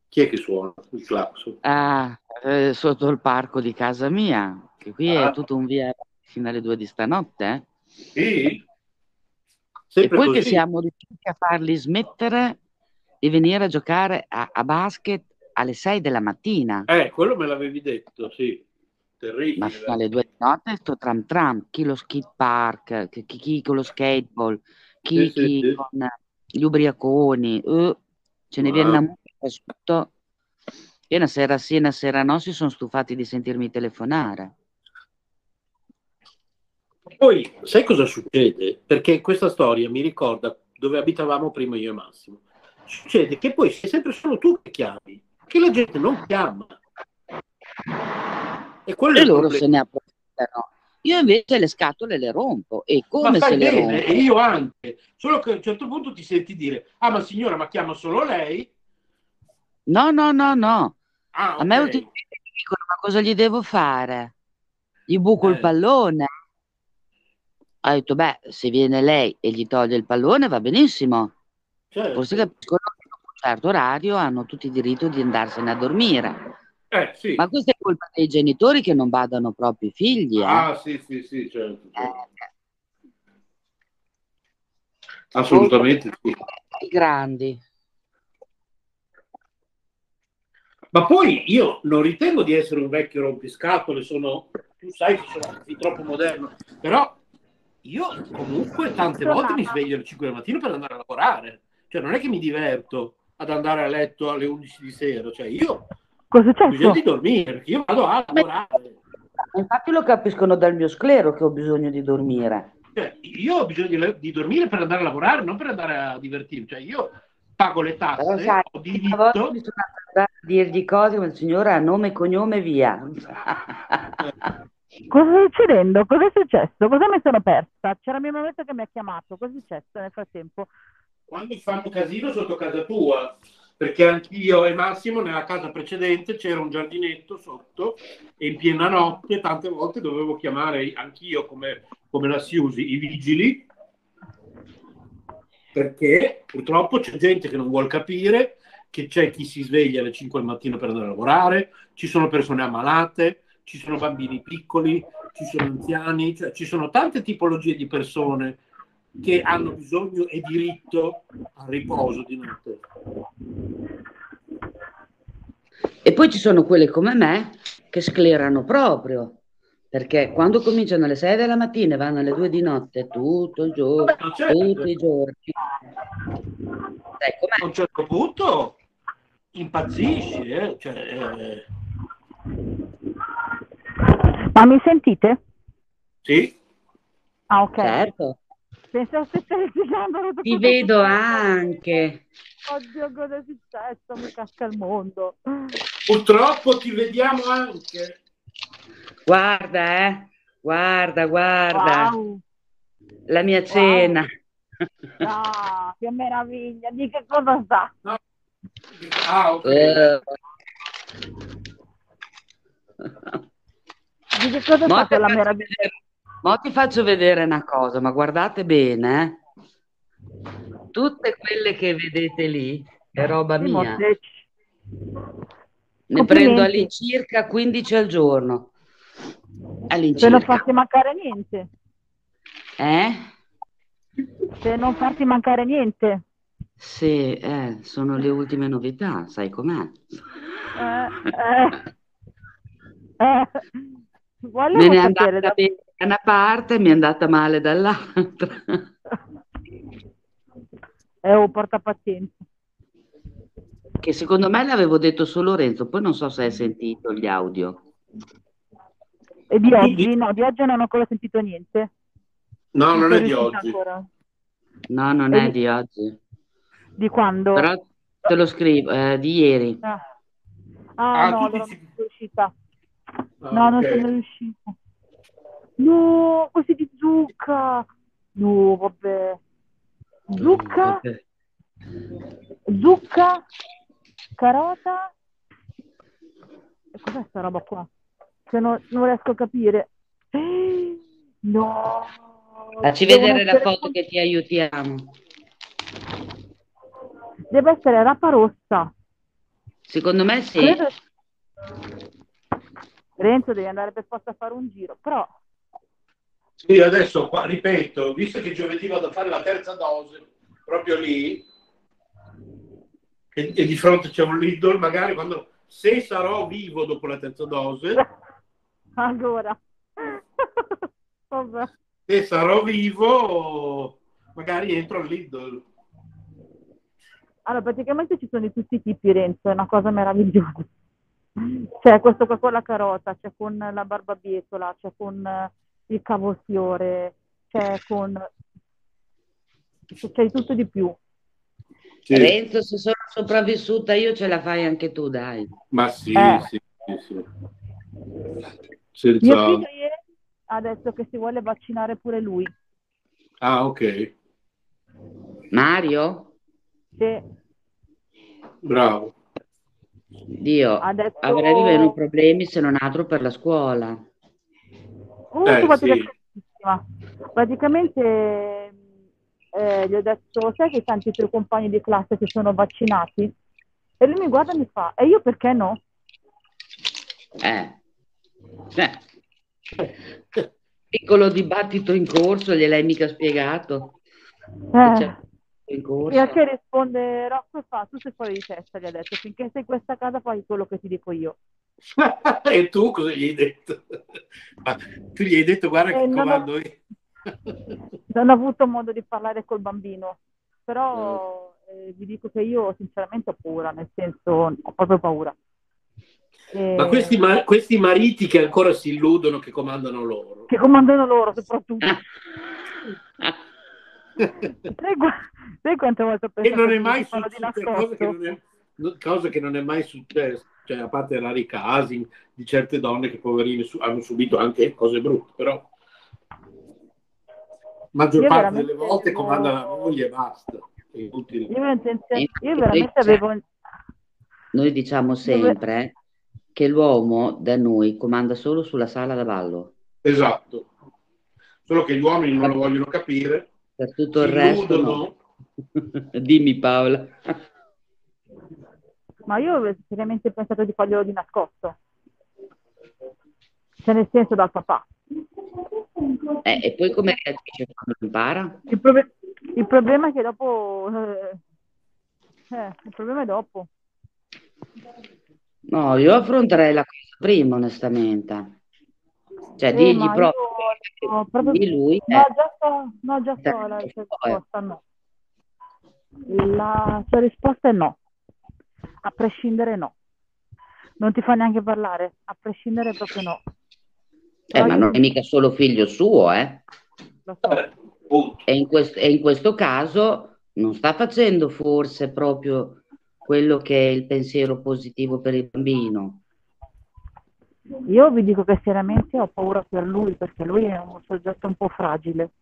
Chi è che suona il clacson? Ah, eh, sotto il parco di casa mia, che qui ah. è tutto un via fino alle due di stanotte. Eh? Sì. Sempre e poi così. che siamo riusciti a farli smettere di venire a giocare a, a basket alle 6 della mattina. Eh, quello me l'avevi detto, sì. Terribile. Ma fino alle 2 di notte sto tram tram, chi lo skate park, chi, chi con lo skateball, chi, sì, chi sì, con gli ubriaconi, uh, ce ne wow. viene una musica sotto. E una sera sì, una sera no, si sono stufati di sentirmi telefonare. Poi, sai cosa succede? Perché questa storia mi ricorda dove abitavamo prima io e Massimo. Succede che poi sei sempre solo tu che chiami, che la gente non chiama. E, e loro se ne approfittano. Io invece le scatole le rompo e come se le rompo? E io anche. Solo che a un certo punto ti senti dire, ah ma signora, ma chiama solo lei? No, no, no, no. Ah, okay. A me ultimamente mi dicono, ma cosa gli devo fare? Gli buco eh. il pallone? ha detto, beh, se viene lei e gli toglie il pallone va benissimo. Certo. Forse capiscono che a un certo orario hanno tutti il diritto di andarsene a dormire. Eh, sì. Ma questa è colpa dei genitori che non badano proprio i figli. Eh? Ah, sì, sì, sì, certo. certo. Eh. Assolutamente sì. I grandi. Ma poi io non ritengo di essere un vecchio rompiscatole, sono, tu sai che sono troppo moderno, però io comunque tante volte mi sveglio alle 5 del mattino per andare a lavorare. Cioè, non è che mi diverto ad andare a letto alle 11 di sera. Cioè, io Cosa ho bisogno di dormire, perché io vado a lavorare. Infatti lo capiscono dal mio sclero che ho bisogno di dormire. Cioè, io ho bisogno di, di, dormire per andare a lavorare, non per andare a divertirmi. Cioè, io pago le tasse, Però, sai, ho diritto... Bisogna a dirgli cose come il signore ha nome e cognome via. Cosa sta succedendo? Cosa è successo? Cosa mi sono persa? C'era mio mametto che mi ha chiamato. Cosa è successo nel frattempo? Quando fanno casino sotto casa tua, perché anch'io e Massimo nella casa precedente c'era un giardinetto sotto e in piena notte tante volte dovevo chiamare anch'io come, come la si usi i vigili perché purtroppo c'è gente che non vuole capire che c'è chi si sveglia alle 5 del mattino per andare a lavorare, ci sono persone ammalate, ci sono bambini piccoli, ci sono anziani, cioè ci sono tante tipologie di persone che hanno bisogno e diritto al riposo di notte. E poi ci sono quelle come me che sclerano proprio, perché quando cominciano alle 6 della mattina e vanno alle 2 di notte tutto il giorno, certo. tutti i giorni. Sai, a un certo punto impazzisci, eh? Cioè, eh ma mi sentite? Sì. Ah, ok. Certo. Ti vedo anche. Oddio, cosa è successo? Mi casca il mondo. Purtroppo ti vediamo anche. Guarda, eh. Guarda, guarda. Wow. La mia cena. Ah, che meraviglia. Di che cosa sa? No. Ah, ok. Eh, Di che cosa mo quella faccio meraviglia? vedere- mo ti faccio vedere una cosa, ma guardate bene, eh. Tutte quelle che vedete lì è roba Sì, mia. Ne prendo all'incirca 15 al giorno. Se All'incirca. non farti mancare niente. Eh? Se non farti mancare niente. Sì, eh, sono le ultime novità, sai com'è? Eh, eh, eh. Me ne è andata da... bene da una parte mi è andata male dall'altra. Eh, oh, porta pazienza. Che secondo me l'avevo detto su Lorenzo, poi non so se hai sentito gli audio. E di oggi? No, di oggi non ho ancora sentito niente. No, non sono è di oggi. ancora. No, non E è di- di oggi. Di quando? Però te lo scrivo, eh, di ieri. Ah, Ah, Ah, no, allora non dici- sono riuscita. Ah, No, non ok. sono riuscita. No, così di zucca. No, vabbè. Zucca, zucca, carota. E cos'è sta roba qua? Che non, non riesco a capire. Eh, No. Facci vedere la essere- foto che ti aiutiamo. Deve essere rapa rossa. Secondo me sì. Credo- Renzo devi andare per forza a fare un giro, però Sì, adesso qua, ripeto, visto che giovedì vado a fare la terza dose, proprio lì, e, e di fronte c'è un Lidl, magari quando, se sarò vivo dopo la terza dose, allora. Vabbè. se sarò vivo, magari entro al Lidl. Allora, praticamente ci sono di tutti i tipi, Renzo, è una cosa meravigliosa. C'è questo qua con la carota, c'è con la barbabietola, c'è con il cavolfiore, c'è con... c'è di tutto di più. Sì. Renzo, se sono sopravvissuta io ce la fai anche tu, dai. Ma sì, Eh. sì, sì, sì. Mio Senza... figlio ieri ha detto che si vuole vaccinare pure lui. Ah, ok, Mario? Sì, bravo. Dio, detto... avrei meno problemi se non altro per la scuola. Eh, tu fatti sì. Praticamente eh, gli ho detto, sai che tanti tuoi compagni di classe si sono vaccinati? E lui mi guarda e mi fa, e io perché no? Eh. Eh. Piccolo dibattito in corso, gliel'hai mica spiegato? Eh, e a che risponde Rocco e fa, tu sei fuori di testa, gli ha detto, finché sei in questa casa fai quello che ti dico io. e tu cosa gli hai detto? Ma tu gli hai detto, guarda Eh, che non ho- comando io. Non ho avuto modo di parlare col bambino, però eh, vi dico che io sinceramente ho paura, nel senso ho proprio paura. E- Ma questi, ma- questi mariti che ancora si illudono che comandano loro. Che comandano loro soprattutto. Sai, qua- sai quante volte ho E pensato non è che mai successo, cosa che non è, no- cosa che non è mai successo, cioè a parte rari casi di certe donne che poverine su- hanno subito anche cose brutte, però maggior Io parte delle volte avevo- comanda la moglie e basta. È inutile. Io, intenzione- io veramente cioè, avevo... Noi diciamo sempre che l'uomo da noi comanda solo sulla sala da ballo. Esatto. Solo che gli uomini non lo vogliono capire, Per tutto il resto illudono. no. Dimmi Paola. Ma io avevo seriamente pensato di farglielo di nascosto. Cioè nel senso dal papà. Eh, e poi come reagisce quando impara? Il, prob- il problema è che dopo... eh, eh, il problema è dopo. No, io affronterei la cosa prima, onestamente. Cioè, Eh, digli proprio, io ho proprio- di lui, No, eh, già so, no, già so la risposta, no. La sua risposta è no. A prescindere no. Non ti fa neanche parlare, a prescindere proprio no. eh, ma non è mica solo figlio suo, eh. Lo so. E in, quest- e in questo caso non sta facendo forse proprio quello che è il pensiero positivo per il bambino. Io vi dico che seriamente ho paura per lui perché lui è un soggetto un po' fragile.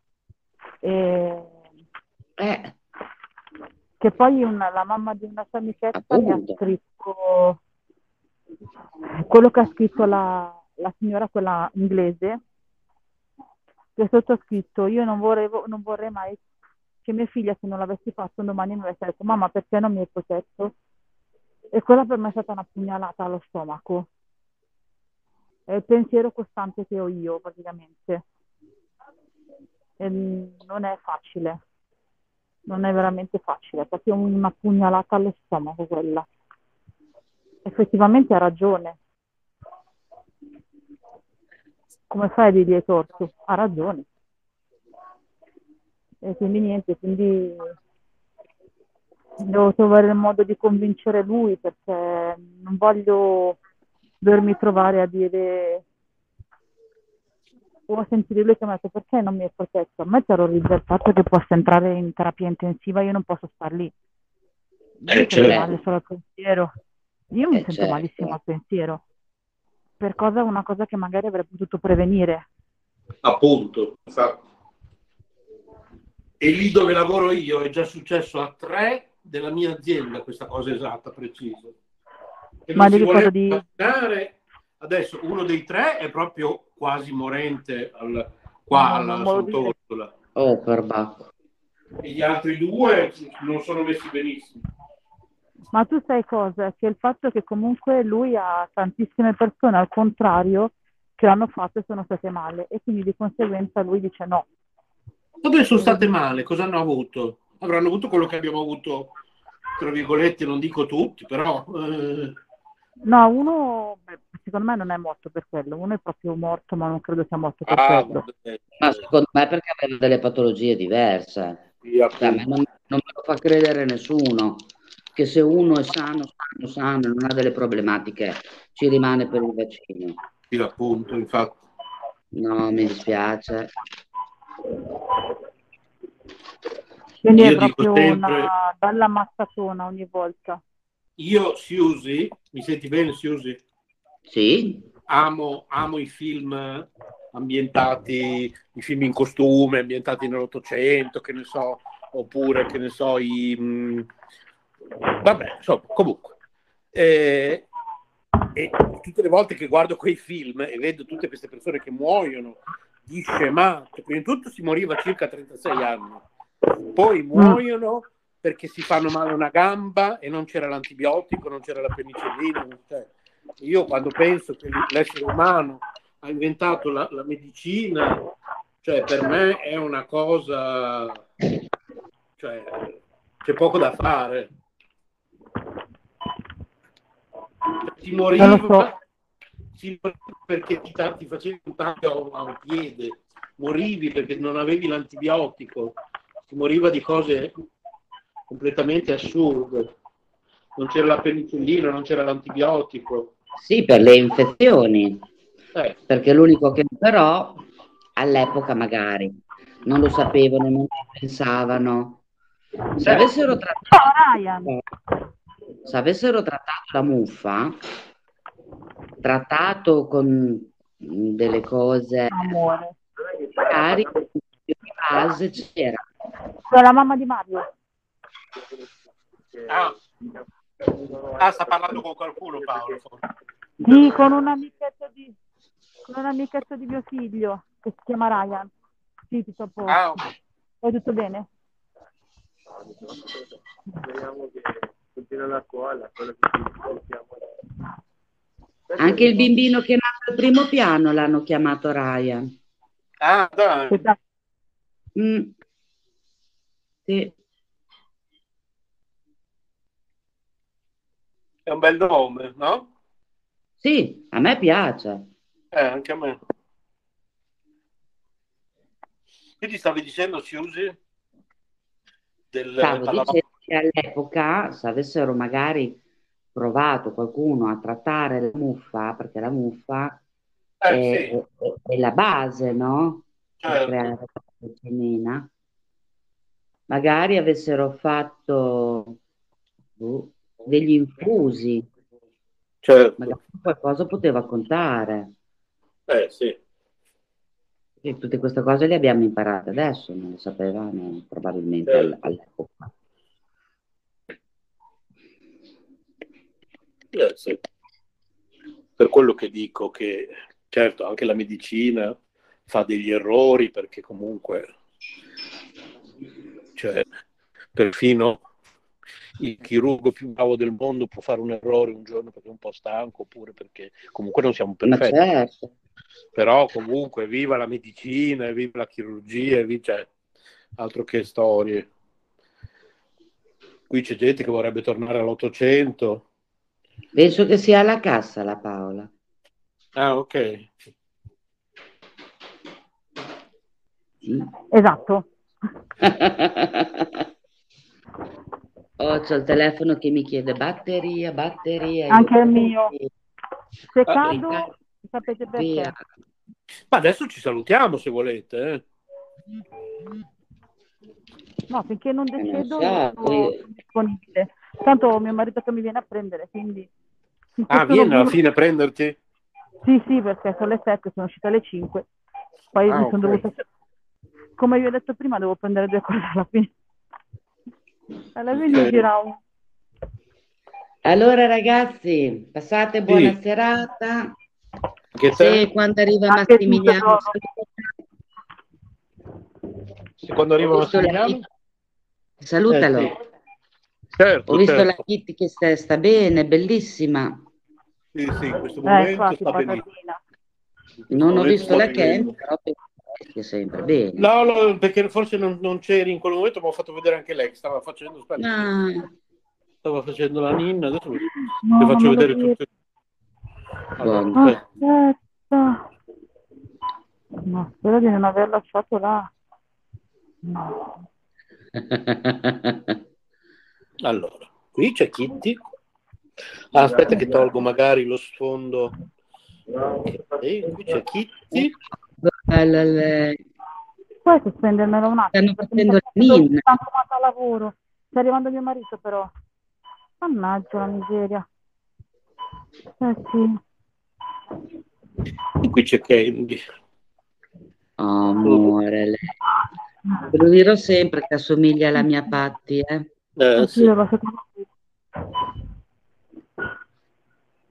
E... Eh. Che poi una, la mamma di una sua amichetta mi ha scritto quello che ha scritto la, la signora, quella inglese, che sotto ha scritto io non vorrei, non vorrei mai che mia figlia se non l'avessi fatto domani mi avesse detto mamma perché non mi hai protetto? E quella per me è stata una pugnalata allo stomaco. È il pensiero costante che ho io praticamente. E non è facile, non è veramente facile, è proprio una pugnalata allo stomaco quella. Effettivamente ha ragione. Come fai a dirgli torto? Ha ragione. E quindi niente, quindi devo trovare il modo di convincere lui perché non voglio dovermi trovare a dire o sentire lui che mi ha detto perché non mi è protetto. A me terrorizza il fatto che possa entrare in terapia intensiva, io non posso star lì. Io eh, certo. male solo al pensiero. Io mi eh, sento certo. malissimo al pensiero. Per cosa una cosa che magari avrei potuto prevenire. Appunto, infatti. E lì dove lavoro io è già successo a tre della mia azienda questa cosa esatta, precisa. Che Ma di ricordo di... Adesso uno dei tre è proprio quasi morente al, qua alla Sant'Orsola. Oh, per bacco. E gli altri due non sono messi benissimo. Ma tu sai cosa? Che il fatto che comunque lui ha tantissime persone al contrario che l'hanno fatto e sono state male e quindi di conseguenza lui dice no, Vabbè, sono state male, cosa hanno avuto? Avranno avuto quello che abbiamo avuto, tra virgolette, non dico tutti, però... Eh... No, uno beh, secondo me non è morto per quello, uno è proprio morto, ma non credo sia morto per ah, quello. Ma secondo me perché aveva delle patologie diverse. Cioè, non, non, me lo fa credere nessuno che se uno è sano, sano, sano, non ha delle problematiche, ci rimane per il vaccino. Sì, appunto, infatti. No, mi dispiace. Quindi io è proprio sempre, una bella mazzatona ogni volta. Io, Siusi, mi senti bene, Siusi? Sì. Amo, amo i film ambientati, i film in costume, ambientati nell'Ottocento, che ne so, oppure, che ne so, i... Mh, mm, vabbè, insomma, comunque. Eh, e tutte le volte che guardo quei film e vedo tutte queste persone che muoiono di scemato. Prima di tutto si moriva circa 36 anni, poi muoiono perché si fanno male una gamba e non c'era l'antibiotico, non c'era la penicillina. Cioè, io quando penso che l'essere umano ha inventato la, la medicina, cioè per me è una cosa, cioè c'è poco da fare. Si moriva, sì, perché ti, ti facevi un taglio a un piede, morivi perché non avevi l'antibiotico, si moriva di cose completamente assurde. Non c'era la penicillina, non c'era l'antibiotico. Sì, per le infezioni. Eh. Perché l'unico che però all'epoca magari non lo sapevano, non pensavano. Se avessero trattato, se avessero trattato la muffa, trattato con delle cose Amore. magari di base c'era. Sono la mamma di Mario. Ah. Ah, sta parlando con qualcuno Paolo. Sì, con un amichetto di, con un amichetto di mio figlio che si chiama Ryan. Sì, tutto a posto. Ah, okay. È tutto bene? Speriamo che continua la scuola, quello che ci anche il bimbino che è nato al primo piano l'hanno chiamato Ryan. Ah, dai. Mm. Sì. È un bel nome, no? Sì, a me piace. Eh, anche a me. Quindi stavi dicendo, Siusi? Del, Stavo dicendo che all'epoca, se avessero magari provato qualcuno a trattare la muffa, perché la muffa eh, è, sì. è, è, la base, no? Certo. Per creare la vitamina. magari avessero fatto boh, degli infusi, certo. magari qualcosa poteva contare. Eh sì. E tutte queste cose le abbiamo imparate adesso, non le sapevamo probabilmente Certo. all'epoca. Eh, sì. Per quello che dico che certo anche la medicina fa degli errori perché comunque cioè, perfino il chirurgo più bravo del mondo può fare un errore un giorno perché è un po' stanco oppure perché comunque non siamo Ma perfetti. certo, Però comunque viva la medicina, viva la chirurgia, vi- cioè, altro che storie. Qui c'è gente che vorrebbe tornare all'Ottocento. penso che sia alla cassa la Paola. Ah, ok. Esatto. Oh, c'ho il telefono che mi chiede batteria, batteria. Anche il mio. Se Ah, cado, sapete Via. perché. Ma adesso ci salutiamo se volete. eh. No, finché non Eh, non decido so, sono io- disponibile. Tanto mio marito che mi viene a prendere, quindi... Ah, vieni alla fine a prenderti? Sì, sì, perché sono le 7, sono uscita alle 5. Poi Ah, mi sono ok. dovuta... Come vi ho detto prima, devo prendere due cose alla fine. Alla fine. Allora ragazzi, passate buona serata. Che Se te? quando arriva Anche Massimiliano, Se quando arriva Massimiliano? salutalo. Eh, sì. Certo, Ho visto certo. la Kitty che sta, sta bene, bellissima. Sì, sì, in questo Eh, momento benissimo. patatina. Non ho visto la Ken, però è sempre bene. No, no, perché forse non, non c'eri in quel momento, ma ho fatto vedere anche lei che stava facendo, Ah, stava facendo la ninna, adesso No, non faccio vedere vedo. tutte. Allora, buono. aspetta. No, spero di non aver lasciato là. No. Allora, qui c'è Kitty. Ah, aspetta che tolgo magari lo sfondo. Ok, qui c'è Kitty. Bella lei. Puoi sospendermelo un attimo? Stanno facendo al lavoro. Sta arrivando mio marito però. Mannaggia la miseria. Eh sì. Qui c'è Candy. Oh, amore, lei. Te lo dirò sempre che assomiglia alla mia Patti, eh. Eh, sì.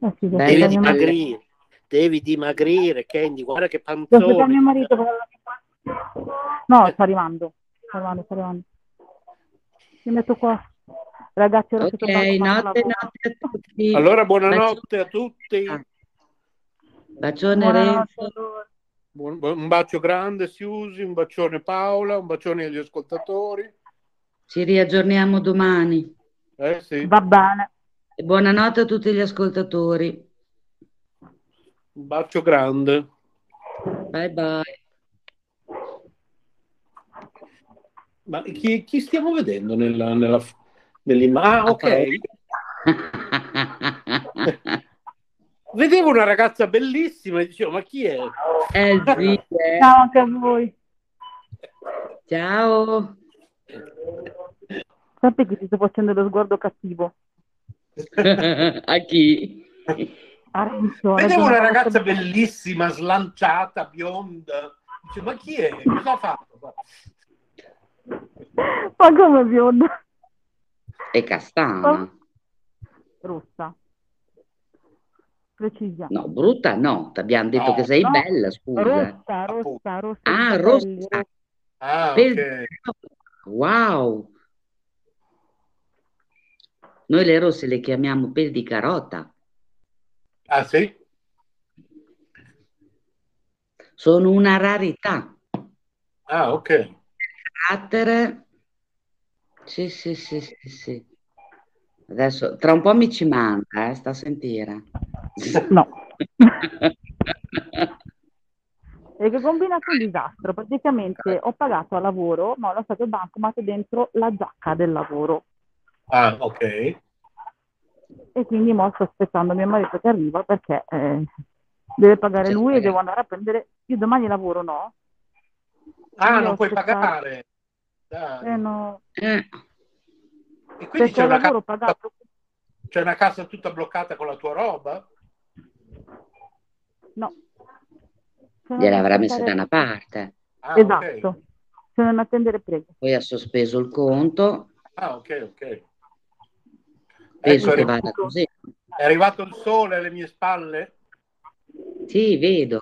Eh sì, Bella marito- dimagrire, devi dimagrire, Candy. Guarda che panzone. mio marito No, sta arrivando. Sta arrivando, sta arrivando. Mi metto qua. Ragazzi, ora Ok, siete tanto male al notte, notte a tutti. Allora, buonanotte a tutti. Bacione Buonanotte Renzo. buon- un bacio grande, Siusi, un bacione Paola, un bacione agli ascoltatori. Ci riaggiorniamo domani. Eh sì, Va bene. E buonanotte a tutti gli ascoltatori. Un bacio grande. Bye bye. Ma chi, chi stiamo vedendo nella, nella, nell'imma- Ah, ok. Vedevo una ragazza bellissima e dicevo, ma chi è? Eh sì, eh. Ciao anche a voi. Ciao. Sappi che ti sto facendo lo sguardo cattivo. a chi? A Renzo, Vedevo una ragazza bellissima, slanciata, bionda. Dice, ma chi è? Cosa ha fatto? Ma come bionda? È castana. Rossa. Precisa. No, brutta no. Ti abbiamo detto No, che sei no. bella, scusa. Rossa, rossa, rossa. Ah, rossa. Ah, Per- Wow. Noi le rosse le chiamiamo pel di carota. Ah, sì? Sono una rarità. Ah, ok. Carattere. Sì, sì, sì, sì, sì. Adesso, tra un po' mi ci manca, eh, sta a sentire. No. E che ho combinato un disastro. Praticamente ho pagato a lavoro, ma ho lasciato il bancomat dentro la giacca del lavoro. Ah, ok. E quindi mo sto aspettando mio marito che arriva perché eh, deve pagare Sì, lui e devo andare a prendere. Io domani lavoro, no? Ah, Quindi non puoi aspettato- pagare. Dai. Eh, no. Eh, E quindi Perché c'è una, casa, pagato. c'è una casa tutta bloccata con la tua roba? No. Gliel'avrà messa da una parte. Ah. Esatto. Sono in attendere prego. Poi ha sospeso il conto. Ah, ok, ok. Penso Ecco, è che arrivato, vada così. è arrivato il sole alle mie spalle? Sì, vedo.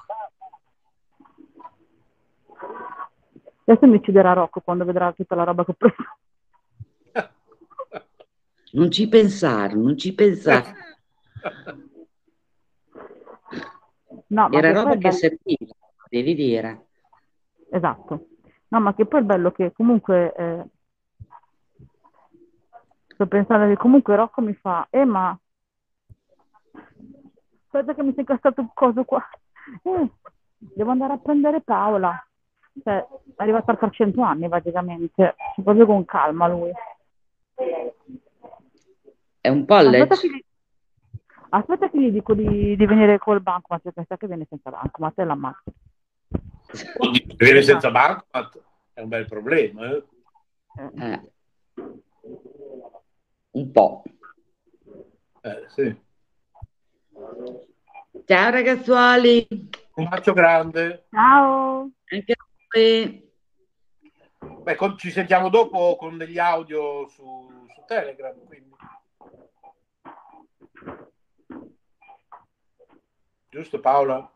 Adesso mi ucciderà Rocco quando vedrà tutta la roba che ho preso. Non ci pensare, non ci pensare. No, ma Era che poi roba che bello- serviva, devi dire. Esatto. No, ma che poi è bello che comunque eh, sto pensando che comunque Rocco mi fa, eh ma aspetta che mi si è incastrato un coso qua. Eh, devo andare a prendere Paola. Cioè, è arrivato a 300 anni praticamente, Cioè, proprio con calma lui. È un Aspetta che gli, aspetta che gli dico di, di venire col bancomat, perché sa che viene senza bancomat e l'ammazzo. Viene senza bancomat è un bel problema. Eh? Eh. Un po'. Eh, sì. Ciao ragazzuoli. Un bacio grande. Ciao. Anche a voi. Beh, con- ci sentiamo dopo con degli audio su, su Telegram. Quindi. Giusto Paola?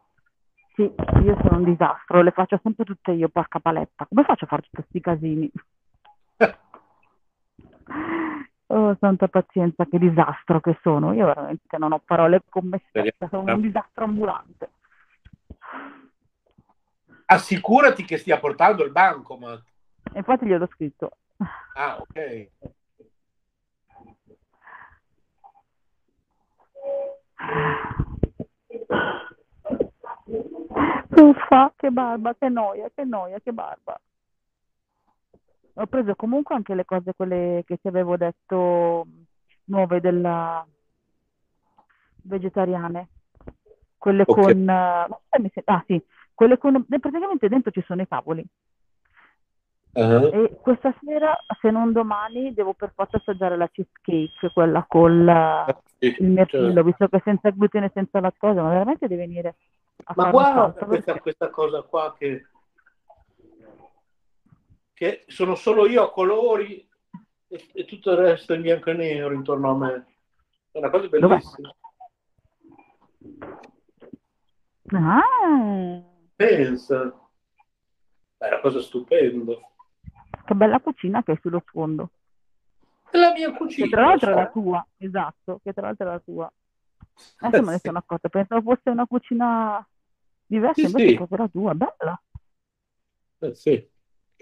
Sì, io sono un disastro, le faccio sempre tutte io, porca paletta. Come faccio a fare tutti questi casini? Oh, santa pazienza, che disastro che sono. Io veramente non ho parole con me stessa, sono un disastro ambulante. Assicurati che stia portando il bancomat. E infatti gliel'ho scritto. Ah, ok. Uffa, che barba, che noia, che noia, che barba. Ho preso comunque anche le cose, quelle che ti avevo detto, nuove della vegetariane. Quelle Ok. con... eh, Ah sì, quelle con... eh, Praticamente dentro ci sono i cavoli. Ah, E questa sera, se non domani, devo per forza assaggiare la cheesecake, quella con la- sì, il mirtillo, certo. visto che senza glutine e senza lattosio, ma veramente deve venire a Ma guarda questa, perché- questa cosa qua che, che sono solo io a colori e, e tutto il resto è in bianco e nero intorno a me. È una cosa bellissima. Ah, Pensa. È una cosa stupenda. che bella cucina che hai sullo sfondo. È la mia Che cucina. tra l'altro è la tua, esatto, che tra l'altro è la tua. Adesso me ne Sì. sono accorta, pensavo fosse una cucina diversa, Sì, invece sì. è proprio la tua, bella. Eh, sì.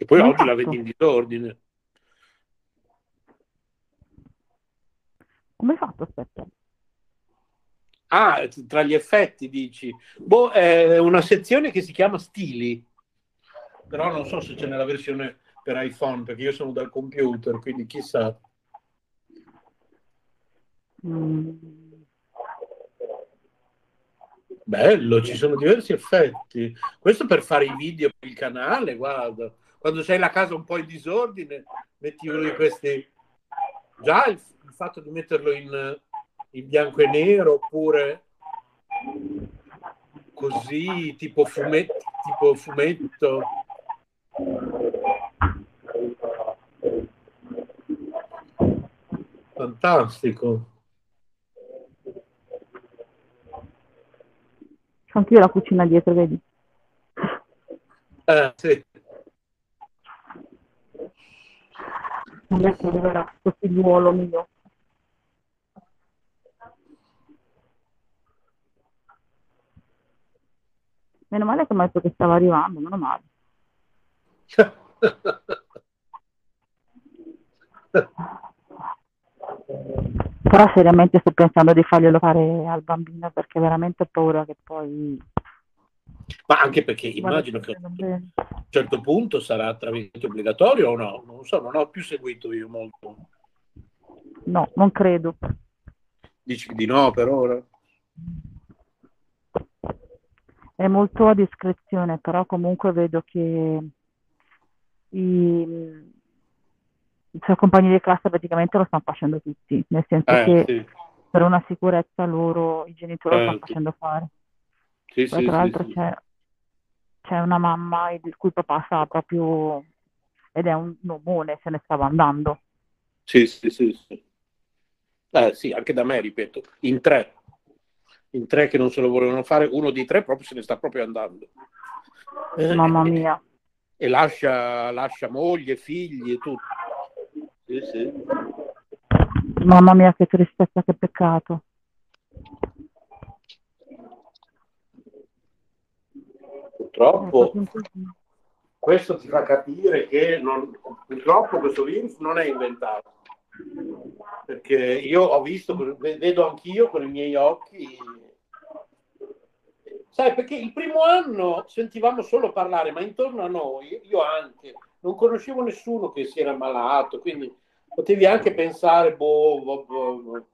E poi hai oggi la vedi in disordine. Come hai fatto, aspetta? Ah, tra gli effetti dici. Boh, è una sezione che si chiama stili, però non so se c'è nella versione per iPhone, perché io sono dal computer, quindi chissà. Mm, Bello, ci sono diversi effetti. Questo per fare i video per il canale, guarda. Quando c'hai la casa un po' in disordine, metti uno di questi. Già il, il fatto di metterlo in, in bianco e nero, oppure così, tipo fumetto, tipo fumetto. Fantastico. C'ho anch'io la cucina dietro, vedi? Eh, sì. Adesso arriverà questo figliuolo mio. Meno male che mi ha detto che stava arrivando, meno male. Però seriamente sto pensando di farglielo fare al bambino perché veramente ho paura che poi... Ma anche perché immagino che a un certo punto sarà tra virgolette obbligatorio o no? Non so, non ho più seguito io molto. No, non credo. Dici di no per ora? È molto a discrezione, però comunque vedo che i, i suoi compagni di classe praticamente lo stanno facendo tutti, nel senso Eh, che sì. per una sicurezza loro i genitori lo stanno facendo fare. Sì, Poi sì, tra l'altro sì. c'è, c'è una mamma il cui papà sta proprio, ed è un omone, se ne stava andando. Sì, sì, sì, sì. Eh, sì, anche da me, ripeto, in tre. In tre che non se lo volevano fare, uno di tre proprio se ne sta proprio andando. Eh, Mamma mia. E lascia, lascia moglie, figli e tutto. Sì, sì. Mamma mia, che tristezza, che peccato. Purtroppo così. questo ti fa capire che non- purtroppo questo virus non è inventato. Perché io ho visto, vedo anch'io con i miei occhi. Sai, perché il primo anno sentivamo solo parlare, ma intorno a noi, io anche, non conoscevo nessuno che si era malato, quindi potevi anche pensare, boh, boh, boh, boh.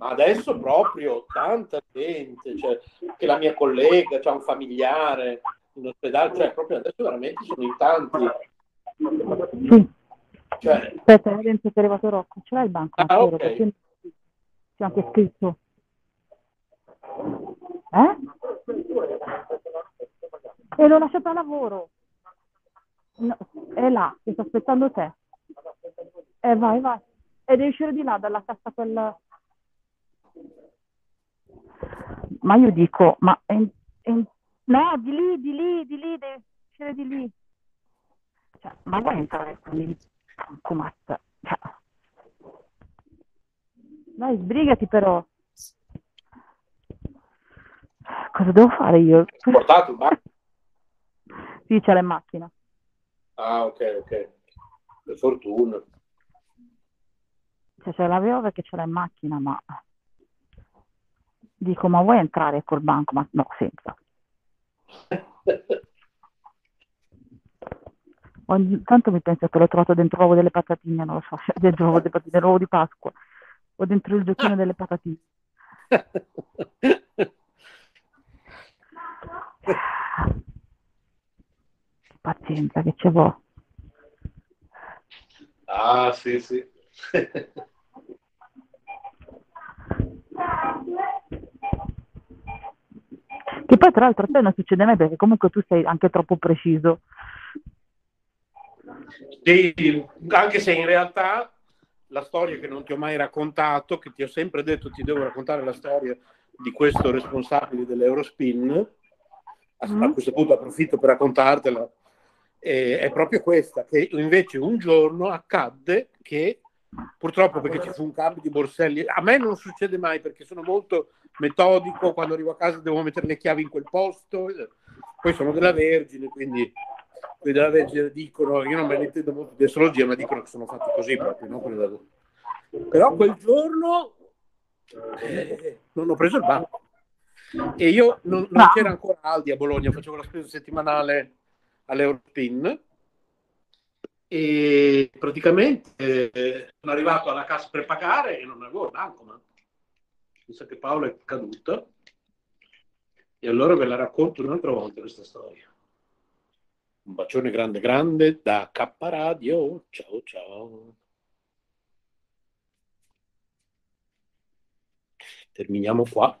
Ma adesso proprio tanta gente, cioè, che la mia collega, c'ha un familiare in ospedale, cioè proprio adesso veramente sono in tanti. Sì. Cioè, Aspetta, che è arrivato Rocco. Ce l'hai il banco? Ah, ok. Perché c'è anche scritto. Eh? E l'ho lasciato a lavoro. No, è là, che sta aspettando te. Eh, vai, vai. E devi uscire di là, dalla cassa quella... Ma io dico, ma... è in- No, di lì, di lì, di lì, devi uscire di lì. Cioè, ma vuoi entrare qui? Comat. Cioè. Dai, sbrigati però. Cosa devo fare io? portato il banco? Sì, c'è la macchina. Ah, ok, ok. Per fortuna. Cioè, ce l'avevo perché ce l'ha in macchina, ma... Dico, ma vuoi entrare col banco? Ma no, senza. Ogni tanto mi penso che l'ho trovato dentro l'uovo delle patatine, non lo so, dentro l'uovo delle patatine, l'uovo di Pasqua, o dentro il giochino delle patatine. Pazienza che ce l'ho. Ah, sì, sì. Che poi tra l'altro a te non succede mai perché comunque tu sei anche troppo preciso. Sì, anche se in realtà la storia che non ti ho mai raccontato, che ti ho sempre detto ti devo raccontare la storia di questo responsabile dell'Eurospin, a, a questo punto approfitto per raccontartela, eh, è proprio questa, che invece un giorno accadde che purtroppo perché ci fu un cambio di borselli, a me non succede mai perché sono molto metodico, quando arrivo a casa devo mettere le chiavi in quel posto, poi sono della Vergine, quindi quelli della Vergine dicono, io non me ne intendo molto di astrologia, ma dicono che sono fatti così proprio, no? Però quel giorno eh, non ho preso il banco. E io non, non No. c'era ancora Aldi a Bologna, facevo la spesa settimanale all'Europin e praticamente eh, sono arrivato alla cassa per pagare e non avevo il banco, ma mi sa che Paolo è caduta e allora ve la racconto un'altra volta questa storia. Un bacione grande grande da K Radio. Ciao ciao. Terminiamo qua.